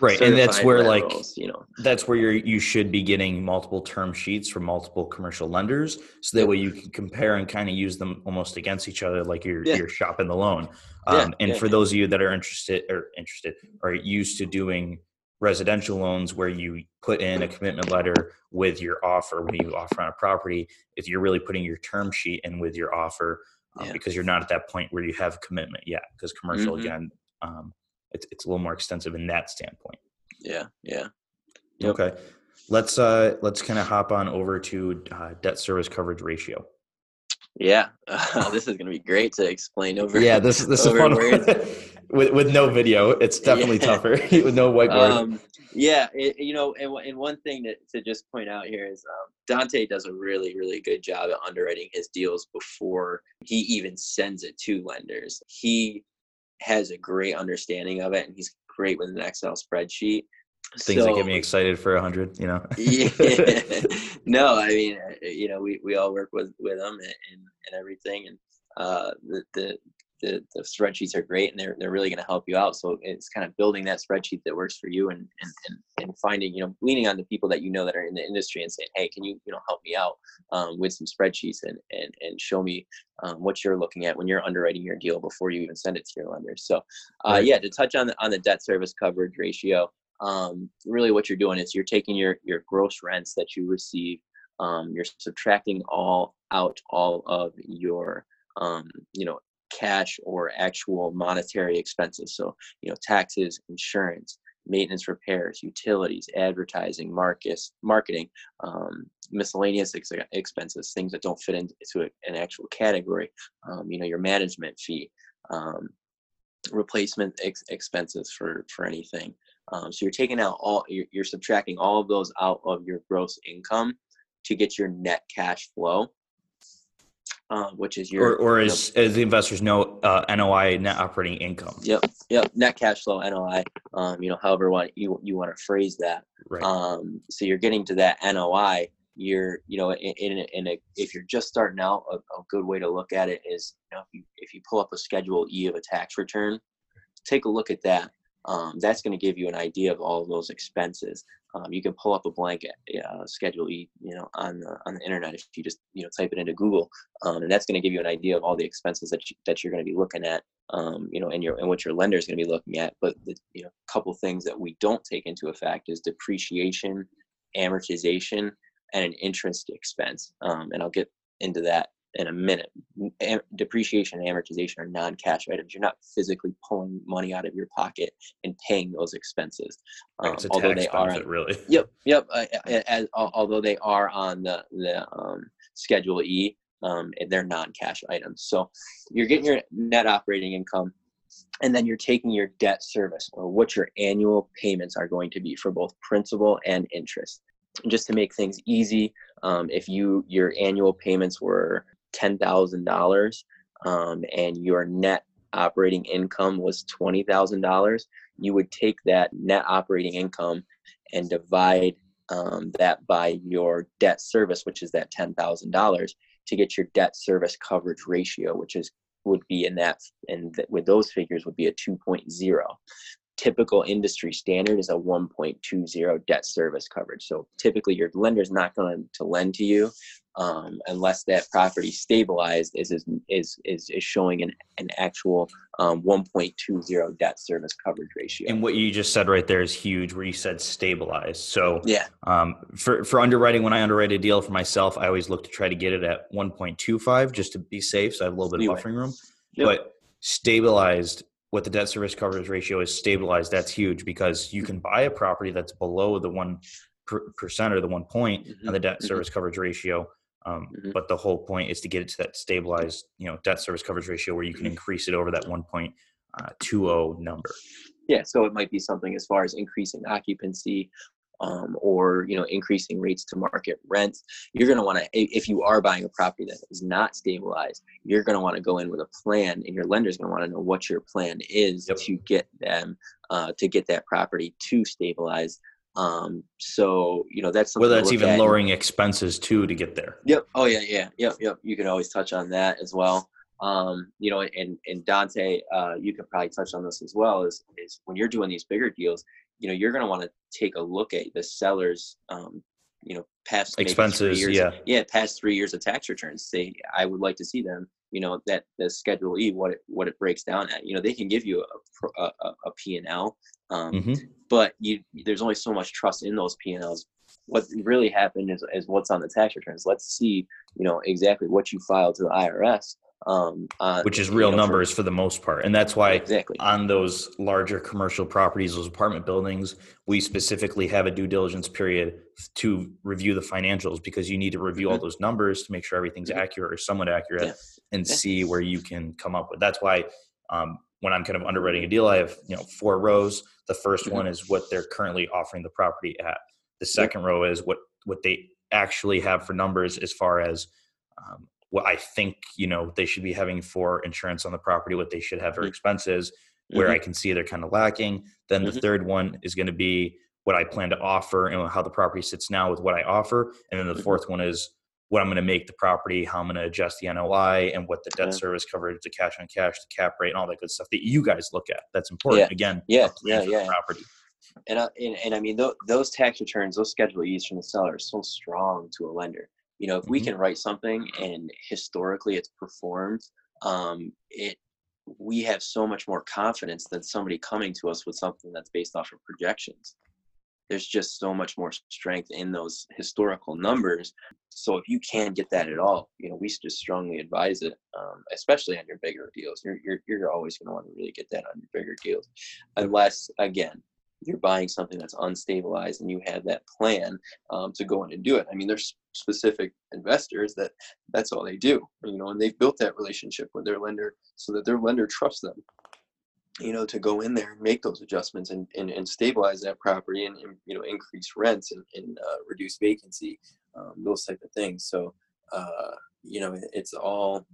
right and that's where like you know that's where you're you should be getting multiple term sheets from multiple commercial lenders so that way you can compare and kind of use them almost against each other like you're Yeah. you're shopping the loan Yeah, um, and yeah, for yeah. those of you that are interested or interested or used to doing residential loans where you put in a commitment letter with your offer when you offer on a property if you're really putting your term sheet in with your offer uh, Yeah. because you're not at that point where you have commitment yet because commercial Mhm. again um, it's, it's a little more extensive in that standpoint yeah yeah Yep. Okay. Let's uh let's kind of hop on over to uh, debt service coverage ratio. yeah this is going to be great to explain over Yeah, this this is fun. With with no video. It's definitely Yeah. tougher with no whiteboard. um, yeah, it, you know, and, one- and one thing that to just point out here is um, Dante does a really, really good job at underwriting his deals before he even sends it to lenders. He has a great understanding of it, and he's great with an Excel spreadsheet. Things that get me excited for a hundred, you know. yeah. no, I mean, you know, we, we all work with with them and, and, and everything, and uh, the, the the the spreadsheets are great, and they're they're really going to help you out. So it's kind of building that spreadsheet that works for you, and and and, and finding you know leaning on the people that you know that are in the industry and saying, hey, can you you know help me out um, with some spreadsheets and and and show me um, what you're looking at when you're underwriting your deal before you even send it to your lenders. So uh, Right. yeah, to touch on the on the debt service coverage ratio um, really what you're doing is you're taking your your gross rents that you receive um, you're subtracting all out all of your um, you know cash or actual monetary expenses. So you know taxes insurance maintenance repairs utilities advertising markets marketing um, miscellaneous ex- expenses things that don't fit into an actual category. Um, you know your management fee um, replacement ex- expenses for for anything. Um, so you're taking out all, you're, you're subtracting all of those out of your gross income to get your net cash flow, um, which is your Or or you know, as as the investors know, uh, NOI net operating income. yep, yep, net cash flow NOI. Um, you know, however what you you want to phrase that. Right. Um, so you're getting to that NOI. You're, you know, in, in, a, in a, if you're just starting out, a, a good way to look at it is, you know, if you, if you pull up a Schedule E of a tax return, take a look at that. Um, that's going to give you an idea of all of those expenses. Um, you can pull up a blanket uh, Schedule E, you know, on the on the internet if you just you know type it into Google, um, and that's going to give you an idea of all the expenses that you, that you're going to be looking at, um, you know, and your and what your lender is going to be looking at. But the you know a couple things that we don't take into effect is depreciation, amortization, and an interest expense. Um, and I'll get into that in a minute. Am- depreciation and amortization are non-cash items. You're not physically pulling money out of your pocket and paying those expenses. Um, it's a although tax they are benefit, really. Yep, yep. Uh, uh, as, al- although they are on the the um, Schedule E, um, they're non-cash items. So you're getting your net operating income, and then you're taking your debt service or what your annual payments are going to be for both principal and interest. Just to make things easy, um, if you your annual payments were ten thousand dollars, um, and your net operating income was twenty thousand dollars, you would take that net operating income and divide um, that by your debt service, which is that ten thousand dollars, to get your debt service coverage ratio, which is would be in that and th- with those figures would be a 2.0. Typical industry standard is a 1.20 debt service coverage. So typically, your lender's not going to lend to you um, unless that property stabilized is is is is, is showing an an actual um, 1.20 debt service coverage ratio. And what you just said right there is huge. Where you said stabilized. So yeah, Um, for for underwriting, when I underwrite a deal for myself, I always look to try to get it at 1.25 just to be safe, so I have a little bit of buffering room. Yep. But stabilized, what the debt service coverage ratio is stabilized. That's huge because you can buy a property that's below the one or the one point on the debt Mhm, mhm. service coverage ratio. Um, Mhm. But the whole point is to get it to that stabilized, you know, debt service coverage ratio where you can Mhm. increase it over that 1.20 number. yeah so it might be something as far as increasing occupancy um, or you know increasing rates to market rent you're going to want to if you are buying a property that is not stabilized you're going to want to go in with a plan and your lender's going to want to know what your plan is Yep. to get them uh, to get that property to stabilize Um, so you know that's whether that's even lowering expenses too to get there. Yep. Oh yeah, yeah, yep, yep. You can always touch on that as well. Um, you know, and and Dante, uh, you could probably touch on this as well. Is is when you're doing these bigger deals, you know, you're going to want to take a look at the seller's, um, you know, past expenses. Years, yeah, yeah, past three years of tax returns. Say, I would like to see them. You know, that the Schedule E, what it what it breaks down at. You know, they can give you a a, a P and L, um, mm-hmm. but you there's only so much trust in those P and Ls what really happened is, is what's on the tax returns. Let's see, you know, exactly what you filed to the IRS um, on, which is real know, numbers for, for, the most part and that's why exactly on those larger commercial properties those apartment buildings we specifically have a due diligence period to review the financials because you need to review mm-hmm. all those numbers to make sure everything's mm-hmm. accurate or somewhat accurate yeah. and yeah. see where you can come up with that's why um, when i'm kind of underwriting a deal i have you know four rows the 1st mm-hmm. one is what they're currently offering the property at the second row is what what they actually have for numbers as far as um, what I think you know they should be having for insurance on the property, what they should have for mm-hmm. expenses, where mm-hmm. I can see they're kind of lacking. Then the mm-hmm. third one is going to be what I plan to offer and how the property sits now with what I offer, and then the mm-hmm. fourth one is what I'm going to make the property, how I'm going to adjust the NOI, and what the debt service coverage, the cash on cash, the cap rate, and all that good stuff that you guys look at. That's important. Yeah. Again, yeah, yeah, yeah. Property. And, uh, and and I mean th- those tax returns, those Schedule E's from the seller are so strong to a lender you know if mm-hmm. we can write something and historically it's performed um, it we have so much more confidence than somebody coming to us with something that's based off of projections. There's just so much more strength in those historical numbers. So if you can get that at all you know we just strongly advise it um, especially on your bigger deals. You're, you're, you're always going to want to really get that on your bigger deals. Unless again you're buying something that's unstabilized and you have that plan um, to go in and do it. I mean, there's specific investors that that's all they do, you know, and they've built that relationship with their lender so that their lender trusts them, you know, to go in there and make those adjustments and, and, and stabilize that property and, and, you know, increase rents and, and uh, reduce vacancy, um, those type of things. So, uh, you know, it's all,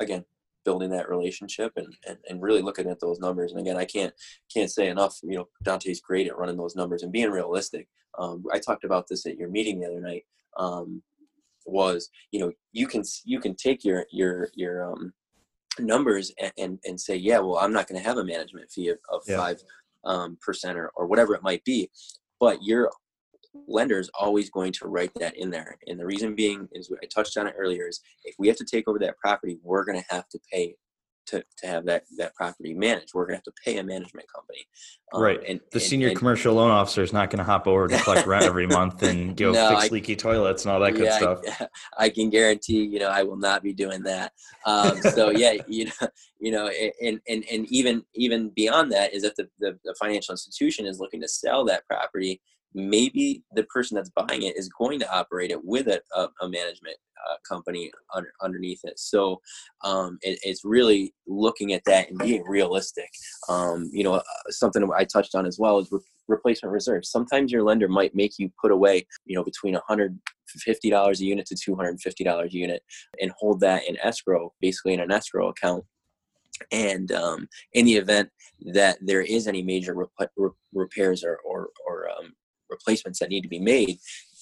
again, building that relationship and, and, and really looking at those numbers. And again, I can't can't say enough. You know, Dante's great at running those numbers and being realistic. Um, I talked about this at your meeting the other night. Um, was you know you can you can take your your your um, numbers and, and, and say yeah well I'm not going to have a management fee of, of five yeah. um, percent or, or whatever it might be, but you're lender is always going to write that in there. And the reason being is I touched on it earlier is if we have to take over that property, we're going to have to pay to, to have that, that property managed. We're going to have to pay a management company. Um, right. And the and, senior and, commercial loan officer is not going to hop over to collect rent every month and go no, fix I, leaky toilets and all that good stuff. I, I, can guarantee, you know, I will not be doing that. Um, so yeah, you know, you know, and, and, and even, even beyond that is if the, the, the financial institution is looking to sell that property, maybe the person that's buying it is going to operate it with a, a, a management uh, company under, underneath it. So um, it, it's really looking at that and being realistic. Um, you know, uh, something I touched on as well is re- replacement reserves. Sometimes your lender might make you put away, you know, between $150 a unit to $250 a unit and hold that in escrow, basically in an escrow account and um, in the event that there is any major rep- repairs or, or, or um, replacements that need to be made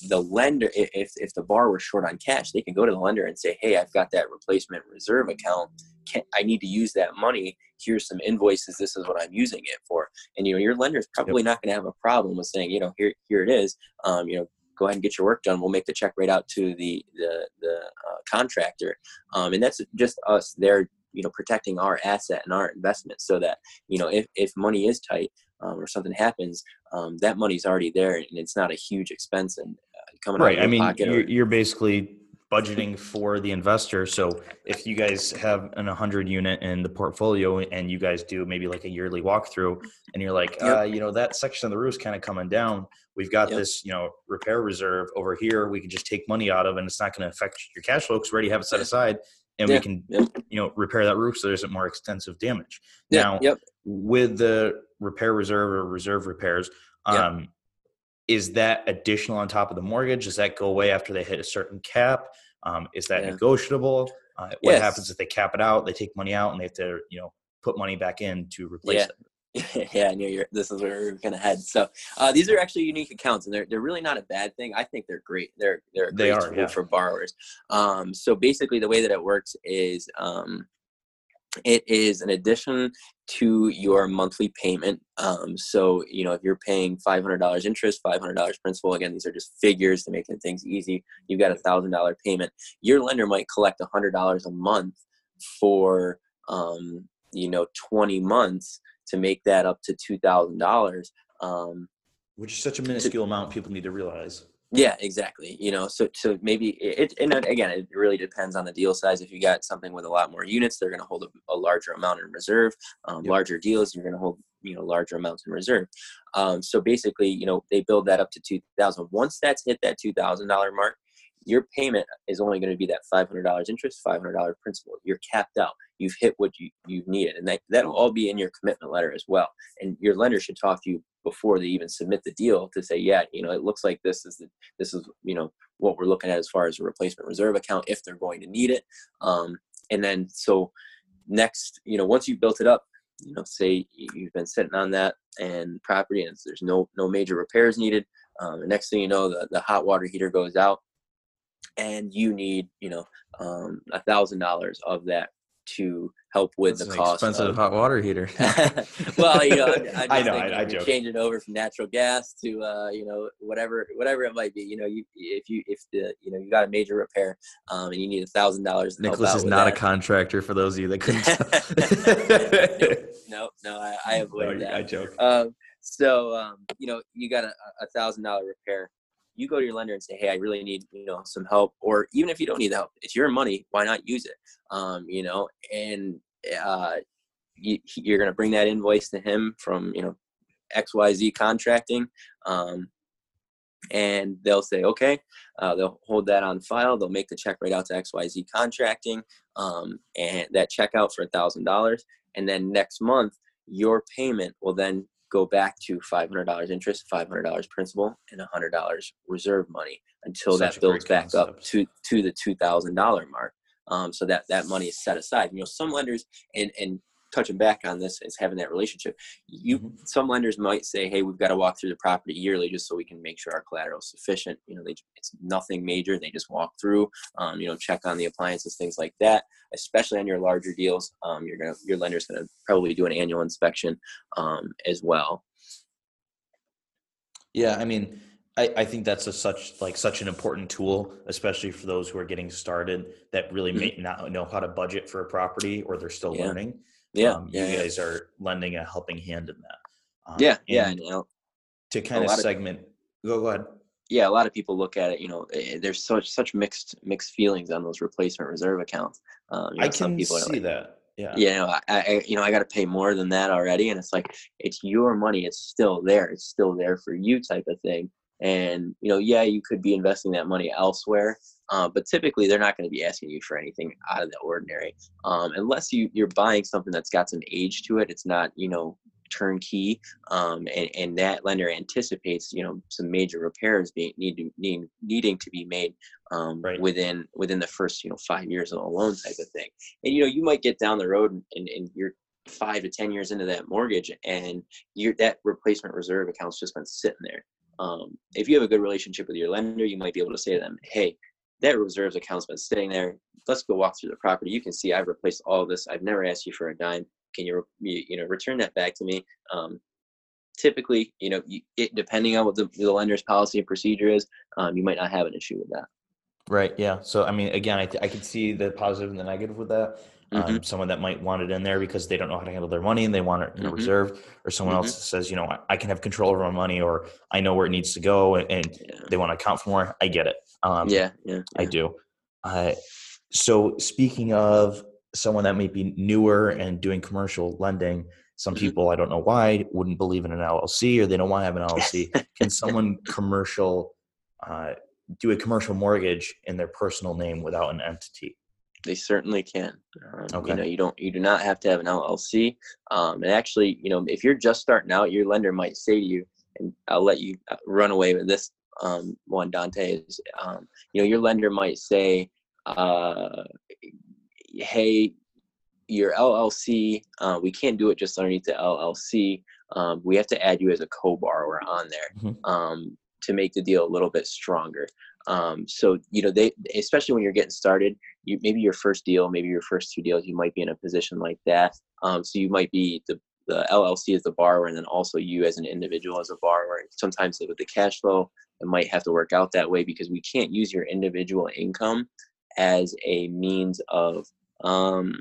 the lender if, if the borrower's short on cash they can go to the lender and say hey i've got that replacement reserve account. Can, i need to use that money. Here's some invoices. This is what i'm using it for. And you know your lender is probably yep. not going to have a problem with saying you know here here it is. Um, you know go ahead and get your work done. We'll make the check right out to the the, the uh, contractor. Um, and that's just us. There you know protecting our asset and our investment so that you know if, if money is tight um, or something happens, um, that money's already there and it's not a huge expense and uh, coming right. I mean, you're, or, you're basically budgeting for the investor. So if you guys have an 100 unit in the portfolio and you guys do maybe like a yearly walkthrough and you're like, yep. uh, you know, that section of the roof is kind of coming down. We've got yep. this, you know, repair reserve over here. We can just take money out of and it's not going to affect your cash flow because we already have it set aside and yeah. we can, you know, repair that roof so there isn't more extensive damage. Now, yep. with the repair reserve or reserve repairs. Um, yep. Is that additional on top of the mortgage? Does that go away after they hit a certain cap? Um, is that yeah. negotiable? Uh, what yes. happens if they cap it out? They take money out and they have to, you know, put money back in to replace yeah. it. yeah, I knew you're, this is where we are gonna head. So uh, these are actually unique accounts, and they're they're really not a bad thing. I think they're great. They're they're a great They are, tool yeah. for borrowers. Um, so basically, the way that it works is um, it is an addition to your monthly payment. Um, so you know if you're paying five hundred dollars interest, five hundred dollars principal. Again, these are just figures to make things easy. You've got a thousand dollar payment. Your lender might collect a hundred dollars a month for um, you know 20 months to make that up to $2000 um, Which is such a minuscule amount people need to realize. Yeah exactly you know so so maybe it and again it really depends on the deal size. If you got something with a lot more units they're going to hold a, a larger amount in reserve um, Yep. larger deals you're going to hold you know larger amounts in reserve. Um, so basically you know they build that up to 2000 once that's hit that $2000 mark your payment is only going to be that $500 interest $500 principal. You're capped out. You've hit what you, you've needed and that, that'll all be in your commitment letter as well. And your lender should talk to you before they even submit the deal to say yeah you know it looks like this is the, this is you know what we're looking at as far as a replacement reserve account if they're going to need it. Um, and then so next you know once you've built it up you know say you- you've been sitting on that and property and there's no no major repairs needed um, the next thing you know the, the hot water heater goes out and you need you know um, a thousand dollars of that to help with That's the an cost expensive of, hot water heater. well, you know, I'm I know, I- I joke. changing over from natural gas to, uh, you know, whatever, whatever it might be. You know, you if you if the you know you got a major repair, um, and you need a thousand dollars. Nicholas is not a contractor for those of you that couldn't. no, no, I, I No, that. I joke. Um, so um, you know, you got a, a thousand dollar repair. You go to your lender and say, "Hey, I really need you know some help," or even if you don't need help, it's your money. Why not use it? Um, you know, and uh, you, you're going to bring that invoice to him from you know XYZ Contracting, um, and they'll say, "Okay," uh, they'll hold that on file. They'll make the check right out to XYZ Contracting, um, and that check out for a thousand dollars, and then next month your payment will then go back to $500 interest, $500 principal, and $100 reserve money until Such that builds back up to to the $2,000 mark. Um, so that that money is set aside. You know, some lenders and and touching back on this is having that relationship. You Mhm. some lenders might say, "Hey, we've got to walk through the property yearly just so we can make sure our collateral is sufficient." You know, they it's nothing major. They just walk through, um, you know, check on the appliances, things like that. Especially on your larger deals, um, you're gonna your lender's gonna probably do an annual inspection um, as well. Yeah, I mean, I, I think that's a such like such an important tool, especially for those who are getting started that really may not know how to budget for a property or they're still Mm-hmm. Yeah. learning. Yeah, um, yeah, you yeah. guys are lending a helping hand in that. Um, yeah, yeah, you know, to kind of segment, go go ahead. yeah. A lot of people look at it. You know, eh, there's such such mixed mixed feelings on those replacement reserve accounts. Um, you I know, some can people see like, that. Yeah. you know, I, I you know I got to pay more than that already, and it's like it's your money. It's still there. It's still there for you, type of thing. And you know, yeah, you could be investing that money elsewhere, uh, but typically they're not going to be asking you for anything out of the ordinary, um, unless you you're buying something that's got some age to it. It's not you know turnkey, um, and, and that lender anticipates you know some major repairs being need to need, needing to be made um, Right. within within the first you know five years of a loan type of thing and you know you might get down the road and, and, and you're five to ten years into that mortgage and you that replacement reserve account's just been sitting there um, if you have a good relationship with your lender you might be able to say to them hey that reserves account's been sitting there let's go walk through the property you can see i've replaced all this i've never asked you for a dime can you you, know return that back to me um, typically you know it, depending on what the, the lender's policy and procedure is um, you might not have an issue with that Right. Yeah. So I mean, again, I I could see the positive and the negative with that. Um, someone that might want it in there because they don't know how to handle their money and they want it you know, Mhm. reserved, or someone Mhm. else says, you know, I, I can have control over my money, or I know where it needs to go, and, and yeah they want to account for more. I get it. Um, yeah yeah, I do. Uh, so speaking of someone that may be newer and doing commercial lending, some Mhm. people I don't know why wouldn't believe in an LLC or they don't want to have an LLC. Can someone commercial uh, do a commercial mortgage in their personal name without an entity? They certainly can. Um, Okay. You know, you don't, you do not have to have an LLC. Um, and actually, you know, if you're just starting out, your lender might say to you, and I'll let you uh, run away with this um, one, Dante. Is um, you know, your lender might say, uh, "Hey, your LLC, uh, we can't do it just underneath the LLC. Um, we have to add you as a co-borrower on there Mhm. um, to make the deal a little bit stronger. Um, so you know, they especially when you're getting started, you maybe your first deal, maybe your first two deals, you might be in a position like that. Um, so you might be the the LLC as the borrower, and then also you as an individual as a borrower. Sometimes with the cash flow, it might have to work out that way because we can't use your individual income as a means of um,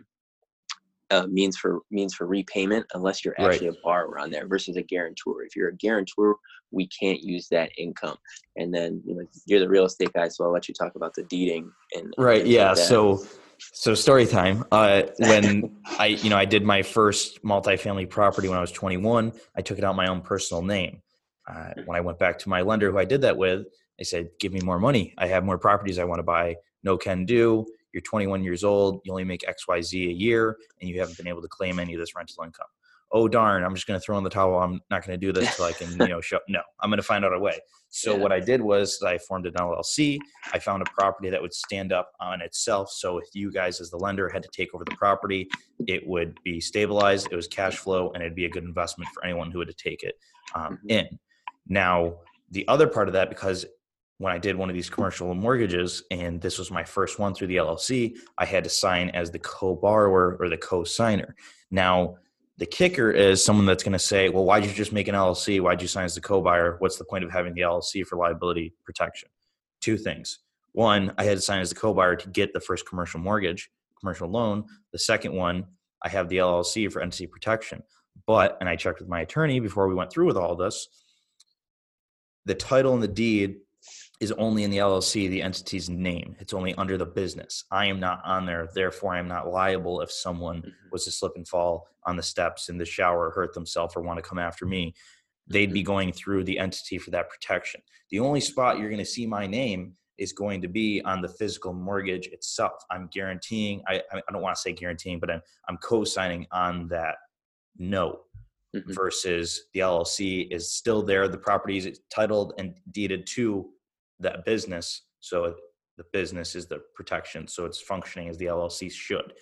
uh, means for means for repayment unless you're Right. actually a borrower on there versus a guarantor. If you're a guarantor, we can't use that income. And then you know you're the real estate guy, so I'll let you talk about the deeding and Right. like Yeah. that. So, so story time. Uh, when I, you know, I did my first multifamily property when I was 21. I took it out my own personal name. Uh, when I went back to my lender, who I did that with, I said, "Give me more money. I have more properties I want to buy. No can do. You're 21 years old. You only make X, Y, Z a year, and you haven't been able to claim any of this rental income." Oh darn! I'm just going to throw in the towel. I'm not going to do this till I can, you know, show. No, I'm going to find out a way. So Yeah. what I did was I formed an LLC. I found a property that would stand up on itself. So if you guys, as the lender, had to take over the property, it would be stabilized. It was cash flow, and it'd be a good investment for anyone who would take it um, Mhm. in. Now, the other part of that, because when I did one of these commercial mortgages, and this was my first one through the LLC, I had to sign as the co-borrower or the co-signer. Now, the kicker is someone that's going to say, "Well, why'd you just make an LLC? Why'd you sign as the co-buyer? What's the point of having the LLC for liability protection?" Two things. One, I had to sign as the co-buyer to get the first commercial mortgage, commercial loan. The second one, I have the LLC for entity protection. But, and I checked with my attorney before we went through with all this, the title and the deed is only in the LLC, the entity's name. It's only under the business. I am not on there. Therefore, I am not liable if someone Mhm. was to slip and fall on the steps in the shower, hurt themselves, or want to come after me. They'd be going through the entity for that protection. The only spot you're going to see my name is going to be on the physical mortgage itself. I'm guaranteeing, I, I don't want to say guaranteeing, but I'm, I'm co signing on that note Mhm. versus the LLC is still there. The property is titled and deeded to that business. So the business is the protection. So it's functioning as the LLC should.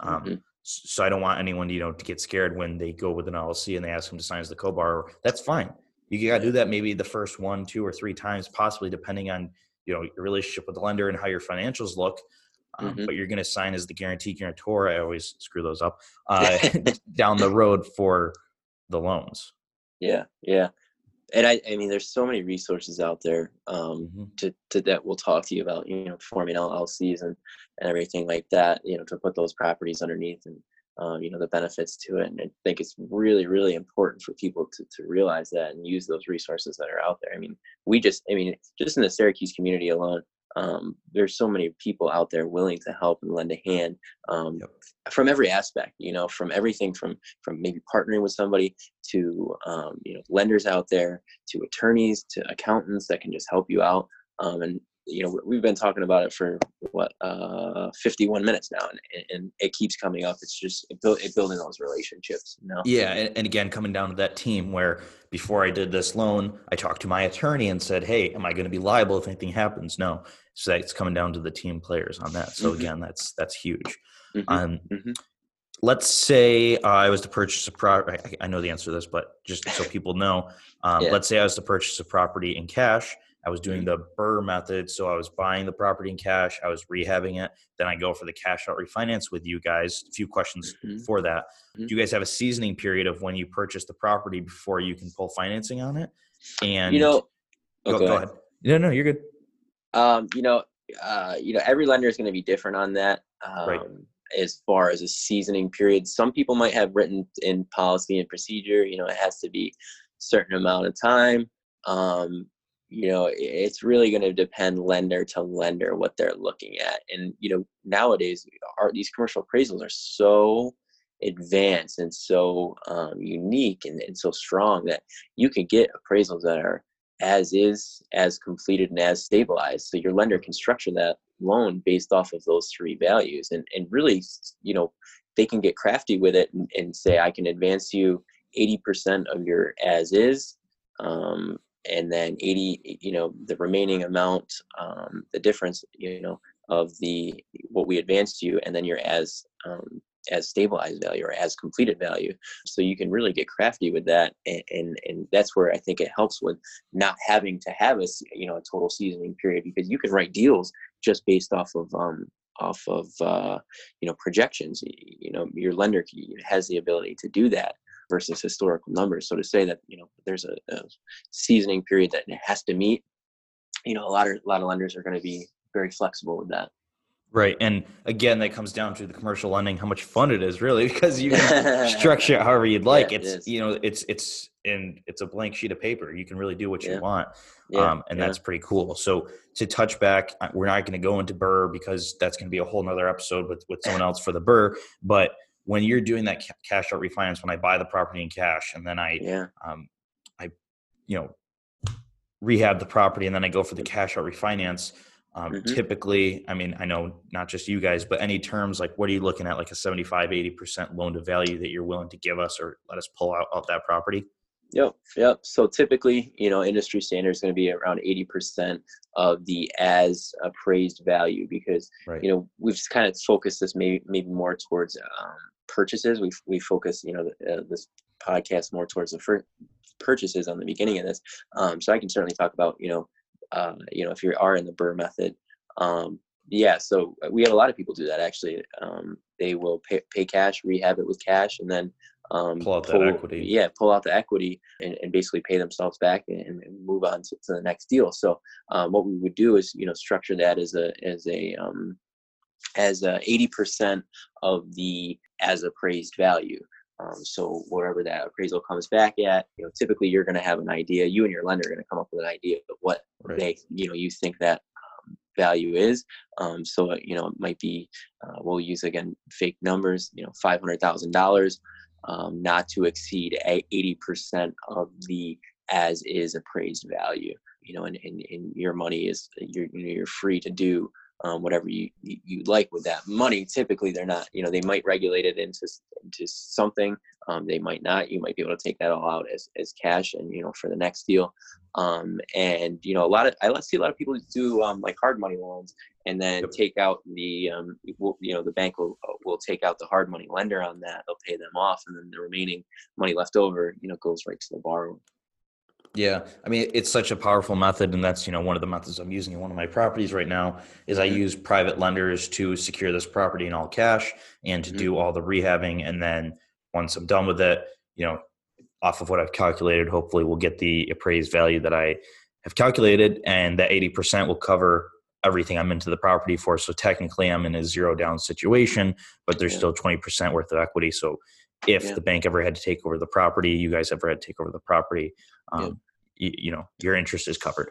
Um, Mhm. So I don't want anyone, you know, to get scared when they go with an LLC and they ask them to sign as the co-borrower. That's fine. You got to do that maybe the first one, two, or three times, possibly depending on you know your relationship with the lender and how your financials look. Um, Mhm. But you're going to sign as the guarantee guarantor. I always screw those up uh, down the road for the loans. Yeah, yeah. And I, I mean, there's so many resources out there um, Mhm. to, to that we'll talk to you about, you know, forming LLCs and, and everything like that, you know, to put those properties underneath and, um, you know, the benefits to it. And I think it's really, really important for people to, to realize that and use those resources that are out there. I mean, we just, I mean, just in the Syracuse community alone, um, there's so many people out there willing to help and lend a hand um, Yep. from every aspect, you know, from everything from, from maybe partnering with somebody to, um, you know, lenders out there to attorneys to accountants that can just help you out. Um, and you know, we- we've been talking about it for what uh, 51 minutes now, and, and it keeps coming up. It's just it build, it building those relationships. You know? Yeah, and, and again, coming down to that team where before I did this loan, I talked to my attorney and said, "Hey, am I going to be liable if anything happens?" No, so it's coming down to the team players on that. So Mhm. again, that's that's huge. Mhm, Um, mhm. let's say uh, I was to purchase a property. I know the answer to this, but just so people know, um, Yeah. let's say I was to purchase a property in cash. I was doing Mm-hmm. the BRRRR method, so I was buying the property in cash. I was rehabbing it. Then I go for the cash out refinance with you guys. A few questions Mhm. for that. Mhm. Do you guys have a seasoning period of when you purchase the property before you can pull financing on it? And you know, oh, go, go ahead. No, no, you're good. Um, you know, uh, you know, every lender is going to be different on that. Um, Right. As far as a seasoning period, some people might have written in policy and procedure. You know, it has to be certain amount of time. Um, you know, it's really going to depend lender to lender what they're looking at. And you know, nowadays, our these commercial appraisals are so advanced and so um, unique and, and so strong that you can get appraisals that are as is, as completed, and as stabilized. So your lender can structure that loan based off of those three values, and and really, you know, they can get crafty with it and, and say, I can advance you eighty percent of your as is, um, and then eighty, you know, the remaining amount, um, the difference, you know, of the what we advanced you, and then your as um, as stabilized value or as completed value. So you can really get crafty with that, and, and and that's where I think it helps with not having to have a you know a total seasoning period because you can write deals just based off of um off of uh, you know projections. You know your lender has the ability to do that versus historical numbers. So to say that you know there's a, a seasoning period that has to meet, you know a lot of a lot of lenders are going to be very flexible with that. Right. And again, that comes down to the commercial lending, how much fun it is really, because you can structure it however you'd like. Yeah, it's, it you know, it's, it's, and it's a blank sheet of paper. You can really do what yeah. you want. Yeah. Um, and that's pretty cool. So to touch back, we're not going to go into BRRRR because that's going to be a whole nother episode with, with someone else for the BRRRR. But when you're doing that cash out refinance, when I buy the property in cash and then I, yeah. um, I, you know, rehab the property and then I go for the cash out refinance, um, mm-hmm. Typically, I mean, I know not just you guys, but any terms like what are you looking at, like a 75, 80% loan to value that you're willing to give us or let us pull out of that property? Yep, yep. So typically, you know, industry standard is going to be around 80% of the as appraised value because, right. you know, we've kind of focused this maybe, maybe more towards um, purchases. We we focus, you know, uh, this podcast more towards the first purchases on the beginning of this. Um, so I can certainly talk about, you know, uh, you know, if you are in the BRRRR method. Um, yeah, so uh, we have a lot of people do that actually. Um, they will pay, pay cash, rehab it with cash, and then um, pull out pull, that equity. Yeah, pull out the equity and, and basically pay themselves back and, and move on to, to, the next deal. So um, what we would do is you know structure that as a as a um, as a 80% of the as appraised value. Um, so wherever that appraisal comes back at, you know, typically you're going to have an idea. You and your lender are going to come up with an idea of what right. they, you know, you think that um, value is. Um, so you know, it might be uh, we'll use again fake numbers. You know, five hundred thousand dollars, um, not to exceed eighty percent of the as is appraised value. You know, and, and, and your money is you're you're free to do um, whatever you, you, like with that money. Typically, they're not. You know, they might regulate it into into something. Um, they might not. You might be able to take that all out as as cash, and you know, for the next deal. Um, and you know, a lot of I see a lot of people do um, like hard money loans, and then take out the um, you know the bank will will take out the hard money lender on that. They'll pay them off, and then the remaining money left over, you know, goes right to the borrower. Yeah, I mean it's such a powerful method, and that's you know one of the methods I'm using in one of my properties right now. Is I mm-hmm. use private lenders to secure this property in all cash and to mm-hmm. do all the rehabbing, and then once I'm done with it, you know, off of what I've calculated, hopefully we'll get the appraised value that I have calculated, and that 80% will cover everything I'm into the property for. So technically, I'm in a zero down situation, but there's yeah. still 20% worth of equity. So if yeah. the bank ever had to take over the property, you guys ever had to take over the property, um, yeah. you, you, know, your interest is covered.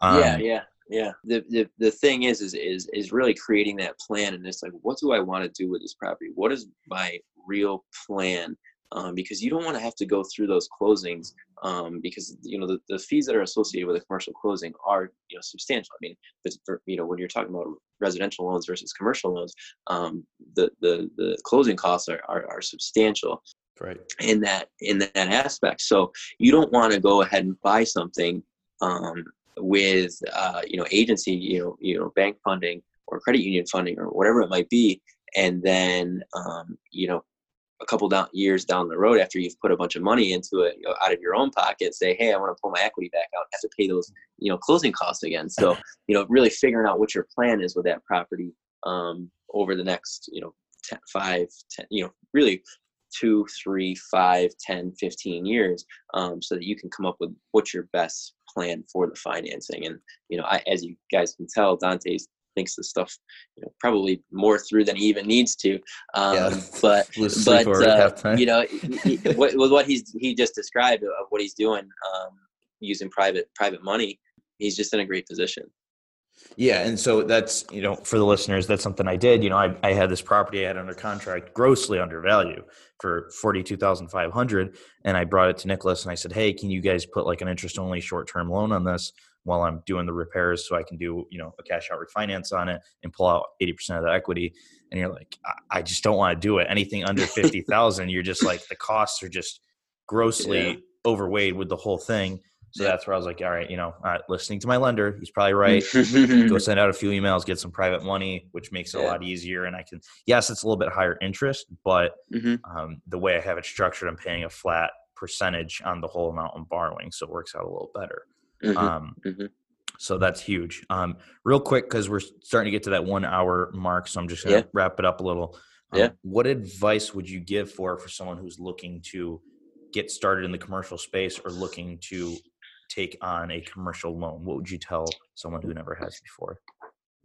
Um, yeah, yeah, yeah. The, the the thing is, is is is really creating that plan, and it's like, what do I want to do with this property? What is my real plan? Um, because you don't want to have to go through those closings um, because you know the, the fees that are associated with a commercial closing are you know substantial. I mean, for, you know when you're talking about residential loans versus commercial loans, um, the the the closing costs are, are, are substantial. Right. In that in that aspect, so you don't want to go ahead and buy something um, with uh, you know agency you know you know bank funding or credit union funding or whatever it might be, and then um, you know a couple down years down the road after you've put a bunch of money into it you know, out of your own pocket say hey i want to pull my equity back out I have to pay those you know closing costs again. So you know really figuring out what your plan is with that property um, over the next you know 10, 5 10 you know really two three five 10 15 years um, so that you can come up with what's your best plan for the financing. And you know I, as you guys can tell dante's thinks the stuff you know probably more through than he even needs to um, yeah. but but uh, you know with what he's he just described of what he's doing um, using private private money he's just in a great position yeah, and so that's you know for the listeners, that's something I did. You know, I, I had this property I had under contract, grossly undervalued for forty two thousand five hundred, and I brought it to Nicholas and I said, "Hey, can you guys put like an interest only short term loan on this while I'm doing the repairs, so I can do you know a cash out refinance on it and pull out eighty percent of the equity?" And you're like, I, I just don't want to do it. Anything under fifty thousand, you're just like the costs are just grossly yeah. overweighed with the whole thing. So that's where I was like, all right, you know, uh, listening to my lender, he's probably right. Go send out a few emails, get some private money, which makes it yeah. a lot easier. And I can, yes, it's a little bit higher interest, but mm-hmm. um, the way I have it structured, I'm paying a flat percentage on the whole amount I'm borrowing, so it works out a little better. Mm-hmm. Um, mm-hmm. So that's huge. Um, real quick, because we're starting to get to that one hour mark, so I'm just gonna yeah. wrap it up a little. Um, yeah. What advice would you give for for someone who's looking to get started in the commercial space or looking to take on a commercial loan? What would you tell someone who never has before?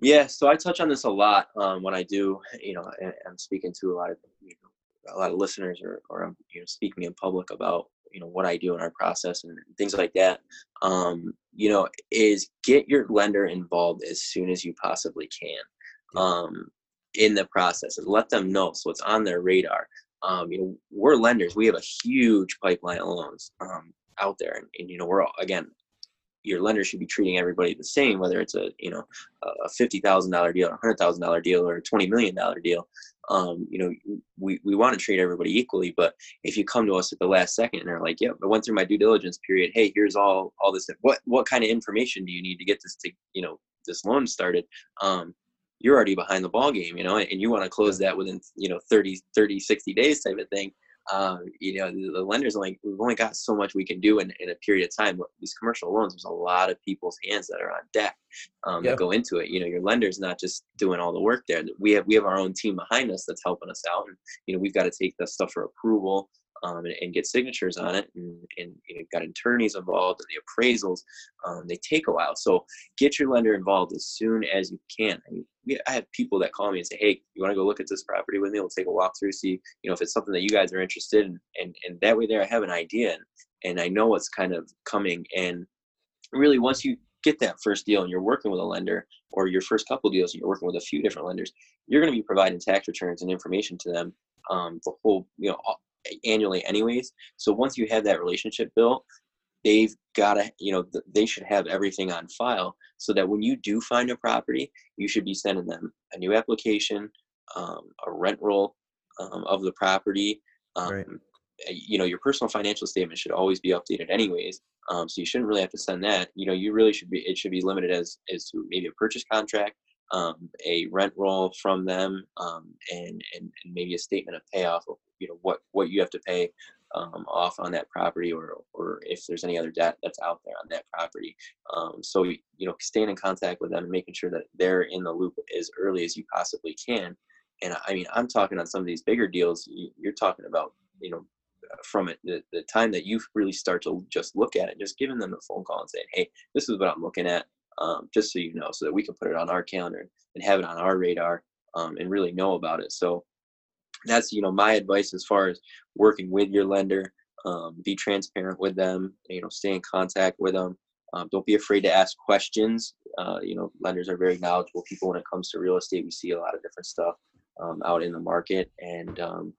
Yeah, so I touch on this a lot um, when I do, you know, I'm speaking to a lot of you know, a lot of listeners or, or I'm you know speaking in public about you know what I do in our process and things like that. Um, you know, is get your lender involved as soon as you possibly can um, in the process and let them know so it's on their radar. Um, you know, we're lenders. We have a huge pipeline of loans um, out there, and, and you know, we're all, again your lender should be treating everybody the same, whether it's a you know a fifty thousand dollar deal, a hundred thousand dollar deal, or a twenty million dollar deal. Um, you know, we, we want to treat everybody equally. But if you come to us at the last second and are like, "Yep, "Yeah, I went through my due diligence period. Hey, here's all all this. What what kind of information do you need to get this to you know this loan started?" Um, you're already behind the ball game, you know, and you want to close that within you know 30, 30, 60 days type of thing um, you know, the, the lenders like we've only got so much we can do in, in a period of time. These commercial loans, there's a lot of people's hands that are on deck um, yep. that go into it. You know, your lender's not just doing all the work there. We have we have our own team behind us that's helping us out, and you know, we've got to take the stuff for approval um, and, and, get signatures on it. And, and you know, you've got attorneys involved and the appraisals. Um, they take a while. So get your lender involved as soon as you can. I, mean, I have people that call me and say, "Hey, you want to go look at this property with me? We'll take a walk through, see you know if it's something that you guys are interested in." And and that way, there I have an idea and, and I know what's kind of coming. And really, once you get that first deal and you're working with a lender or your first couple deals and you're working with a few different lenders you're going to be providing tax returns and information to them um, the whole you know annually anyways. So once you have that relationship built, they've got to, you know, they should have everything on file so that when you do find a property, you should be sending them a new application, um, a rent roll um, of the property. Um, right. You know, your personal financial statement should always be updated anyways. Um, so you shouldn't really have to send that. You know, you really should be, it should be limited as, as to maybe a purchase contract um, a rent roll from them, um, and, and and maybe a statement of payoff of you know what what you have to pay um, off on that property, or or if there's any other debt that's out there on that property. Um, so you know, staying in contact with them and making sure that they're in the loop as early as you possibly can. And I mean, I'm talking on some of these bigger deals. You're talking about you know from it the, the time that you really start to just look at it just giving them a phone call and saying hey this is what i'm looking at um, just so you know, so that we can put it on our calendar and have it on our radar um, and really know about it. So that's you know my advice as far as working with your lender. Um, be transparent with them. You know, stay in contact with them. Um, don't be afraid to ask questions. Uh, you know, lenders are very knowledgeable people when it comes to real estate. We see a lot of different stuff um, out in the market, and um,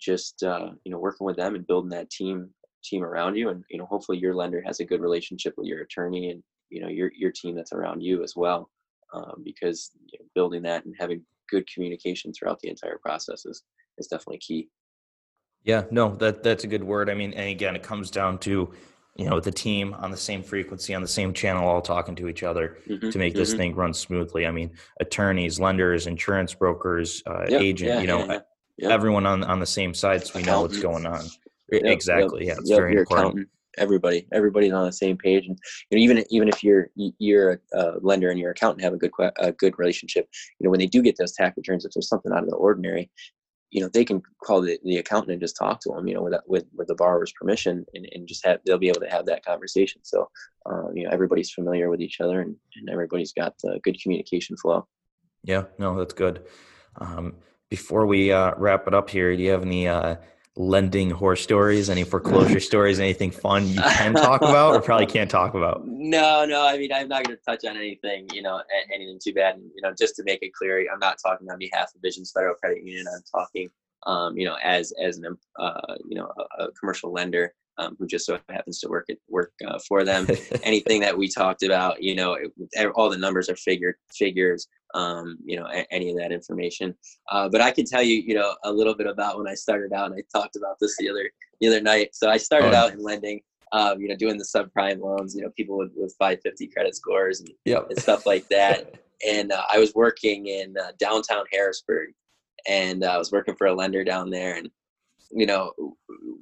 just uh, you know, working with them and building that team team around you, and you know, hopefully your lender has a good relationship with your attorney and you know your your team that's around you as well, um, because you know, building that and having good communication throughout the entire process is is definitely key. Yeah, no, that that's a good word. I mean, and again, it comes down to you know the team on the same frequency on the same channel all talking to each other mm-hmm, to make mm-hmm. this thing run smoothly i mean attorneys lenders insurance brokers uh, yep, agent yeah, you know yeah, yeah. everyone on on the same side so we know what's going on yep, exactly yep, yeah it's very important everybody everybody's on the same page. And you know, even even if you're you're a lender and your accountant have a good a good relationship you know when they do get those tax returns if there's something out of the ordinary you know they can call the, the accountant and just talk to them you know with with with the borrower's permission and, and just have they'll be able to have that conversation. So uh, you know everybody's familiar with each other and, and everybody's got good communication flow. Yeah no that's good. Um, before we uh, wrap it up here do you have any uh, lending horror stories, any foreclosure stories, anything fun you can talk about or probably can't talk about? No, no. I mean, I'm not going to touch on anything, you know, anything too bad. And, you know, just to make it clear, I'm not talking on behalf of Visions Federal Credit Union. I'm talking, um, you know, as as an, uh, you know, a, a commercial lender um, who just so happens to work at work uh, for them. Anything that we talked about, you know, it, all the numbers are figured figures. Um, you know, a, any of that information. Uh, but I can tell you, you know, a little bit about when I started out, and I talked about this the other the other night. So I started oh. out in lending. um, you know, doing the subprime loans, you know, people with, with 550 credit scores and, yep. and stuff like that. and uh, I was working in uh, downtown Harrisburg, and uh, I was working for a lender down there, and you know,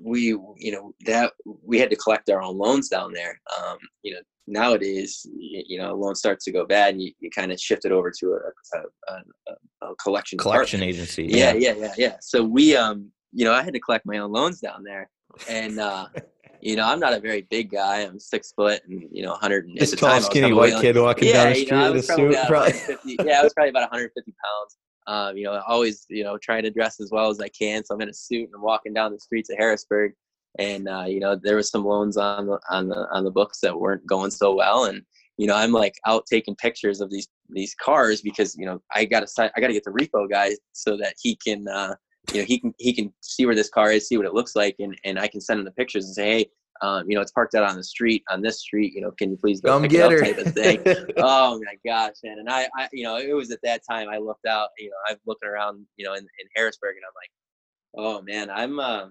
we you know that we had to collect our own loans down there. Um, you know, nowadays, you, you, know, a loan starts to go bad, and you, you kind of shift it over to a, a, a, a collection collection agency. Yeah. yeah, yeah, yeah, yeah. So we, um, you know, I had to collect my own loans down there, and uh, you know, I'm not a very big guy. I'm six foot and you know, 100. This tall, skinny white kid walking yeah, down the street know, with a suit. Probably. yeah, I was probably about 150 pounds. Um, you know, always you know trying to dress as well as I can. So I'm in a suit and I'm walking down the streets of Harrisburg, and uh, you know there was some loans on the on the on the books that weren't going so well, and you know I'm like out taking pictures of these these cars because you know I gotta I gotta get the repo guy so that he can. Uh, you know, he can he can see where this car is, see what it looks like, and and I can send him the pictures and say, hey, um, you know, it's parked out on the street on this street. You know, can you please go Come pick get it up her. type of thing. oh my gosh, man! And I, I, you know, it was at that time I looked out. You know, I'm looking around, you know, in, in Harrisburg, and I'm like, oh man, I'm. Uh,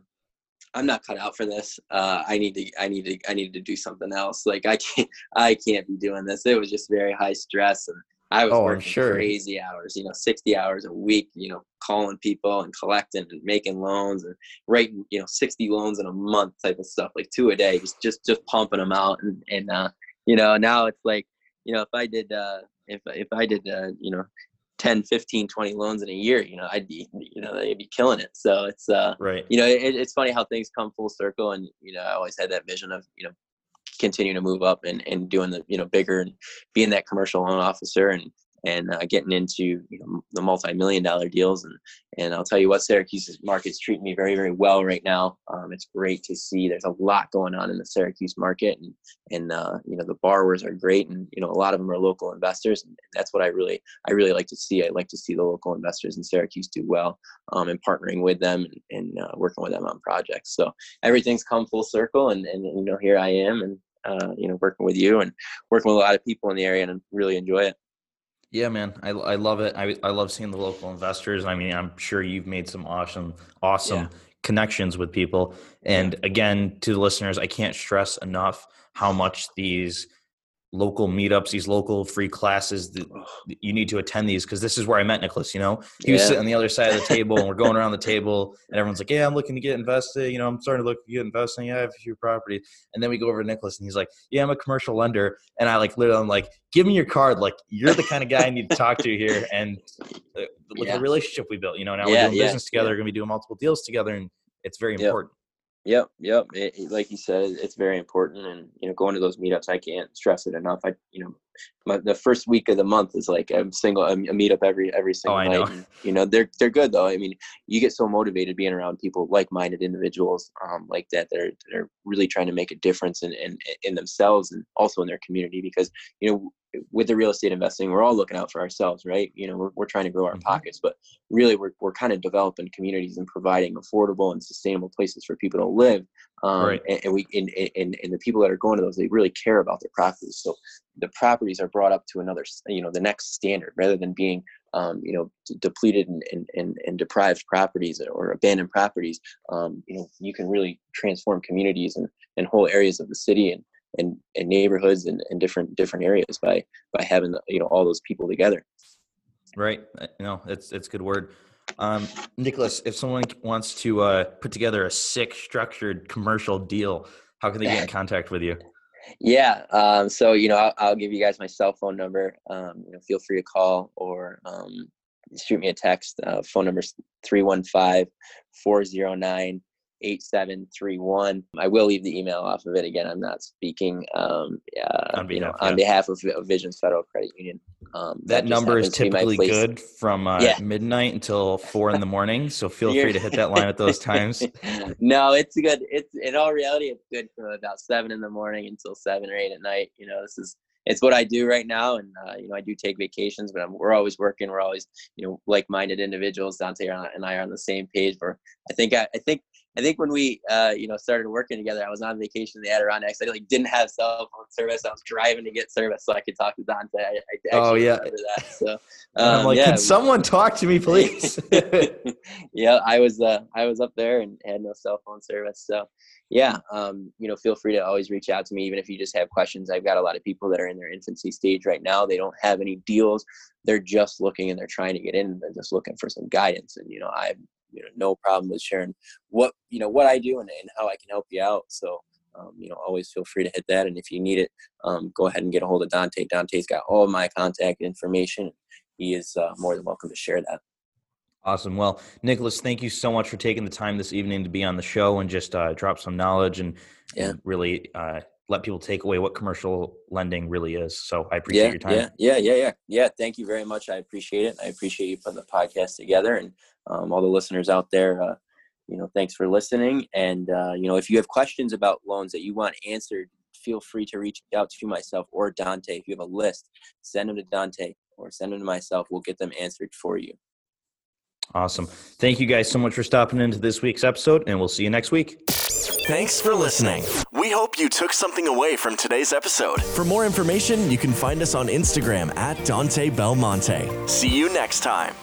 I'm not cut out for this. Uh, I need to, I need to, I need to do something else. Like I can't, I can't be doing this. It was just very high stress, and I was oh, working sure. crazy hours, you know, 60 hours a week, you know, calling people and collecting and making loans and writing, you know, 60 loans in a month type of stuff, like two a day, just, just, just pumping them out. And, and, uh, you know, now it's like, you know, if I did, uh, if, if I did, uh, you know, 10, 15, 20 loans in a year, you know, I'd be, you know, they'd be killing it. So it's, uh, right. You know, it, it's funny how things come full circle. And, you know, I always had that vision of, you know, continuing to move up and, and doing the you know bigger and being that commercial loan officer and and uh, getting into you know, the multi-million dollar deals and and I'll tell you what Syracuse's market's treating me very very well right now. Um, it's great to see there's a lot going on in the Syracuse market and and uh, you know the borrowers are great and you know a lot of them are local investors and that's what I really I really like to see. I like to see the local investors in Syracuse do well um, and partnering with them and, and uh, working with them on projects. So everything's come full circle and and you know here I am and uh, you know, working with you and working with a lot of people in the area and really enjoy it. Yeah, man, I, I love it. I, I love seeing the local investors. I mean, I'm sure you've made some awesome, awesome yeah. connections with people. And again, to the listeners, I can't stress enough how much these local meetups, these local free classes. That you need to attend these because this is where I met Nicholas. You know, he yeah. was sitting on the other side of the table, and we're going around the table, and everyone's like, "Yeah, I'm looking to get invested. You know, I'm starting to look to get investing. Yeah, I have a few properties." And then we go over to Nicholas, and he's like, "Yeah, I'm a commercial lender," and I like literally, I'm like, "Give me your card. Like, you're the kind of guy I need to talk to here." And uh, with yeah. the relationship we built, you know, now yeah, we're doing business together, we're gonna be doing multiple deals together, and it's very important. Yep, yep. It, it, like you said, it's very important, and you know, going to those meetups, I can't stress it enough. I, you know, my, the first week of the month is like a single a, a meetup every every single oh, night. Know. And, you know, they're they're good though. I mean, you get so motivated being around people, like-minded individuals, um, like that. They're that are really trying to make a difference in, in in themselves and also in their community. Because you know, with the real estate investing, we're all looking out for ourselves, right? You know, we're, we're trying to grow our mm-hmm. pockets, but really we're, we're kind of developing communities and providing affordable and sustainable places for people to live. Um, right. and, and, we, and, and, and the people that are going to those, they really care about their properties. So the properties are brought up to another, you know, the next standard rather than being, um, you know, d- depleted and, and, and, and, deprived properties or abandoned properties. Um, you know, you can really transform communities and, and whole areas of the city and, and, and neighborhoods and, and different different areas by by having you know all those people together. Right. You know, it's it's good word. Um, Nicholas, if someone wants to uh, put together a sick structured commercial deal, how can they get in contact with you? Yeah. Um, so you know, I'll, I'll, give you guys my cell phone number. Um, you know, feel free to call or um, shoot me a text. Uh, phone number is 315 409 8731. I will leave the email off of it. Again, I'm not speaking um, uh, on, behalf, you know, on behalf of, of, Visions Federal Credit Union. Um, that, that number is typically good from uh, yeah. midnight until four in the morning. So feel free to hit that line at those times. no, it's good. It's in all reality, it's good from about seven in the morning until seven or eight at night. You know, this is it's what I do right now. And, uh, you know, I do take vacations, but I'm, we're always working. We're always, you know, like-minded individuals. Dante and I are on the same page where I think, I, I think I think when we, uh, you know, started working together, I was on vacation in the Adirondacks. I like didn't have cell phone service. I was driving to get service so I could talk to Dante. I, I oh yeah, that. So um, I'm like, yeah, can someone talk to me, please? yeah, I was, uh, I was up there and had no cell phone service. So yeah, um, you know, feel free to always reach out to me, even if you just have questions. I've got a lot of people that are in their infancy stage right now. They don't have any deals. They're just looking and they're trying to get in. They're just looking for some guidance. And, you know, I have, you know, no problem with sharing what, you know, what I do and, and how I can help you out. So, um, you know, always feel free to hit that. And if you need it, um, go ahead and get a hold of Dante. Dante's got all my contact information. He is uh, more than welcome to share that. Awesome. Well, Nicholas, thank you so much for taking the time this evening to be on the show and just uh, drop some knowledge and, yeah. and really uh, let people take away what commercial lending really is. So I appreciate yeah, your time. Yeah, yeah, yeah, yeah, yeah. Thank you very much. I appreciate it. I appreciate you putting the podcast together and um, all the listeners out there. Uh, you know, thanks for listening. And uh, you know, if you have questions about loans that you want answered, feel free to reach out to myself or Dante. If you have a list, send them to Dante or send them to myself. We'll get them answered for you. Awesome. Thank you guys so much for stopping into this week's episode, and we'll see you next week. Thanks for listening. We hope you took something away from today's episode. For more information, you can find us on Instagram at Dante Belmonte. See you next time.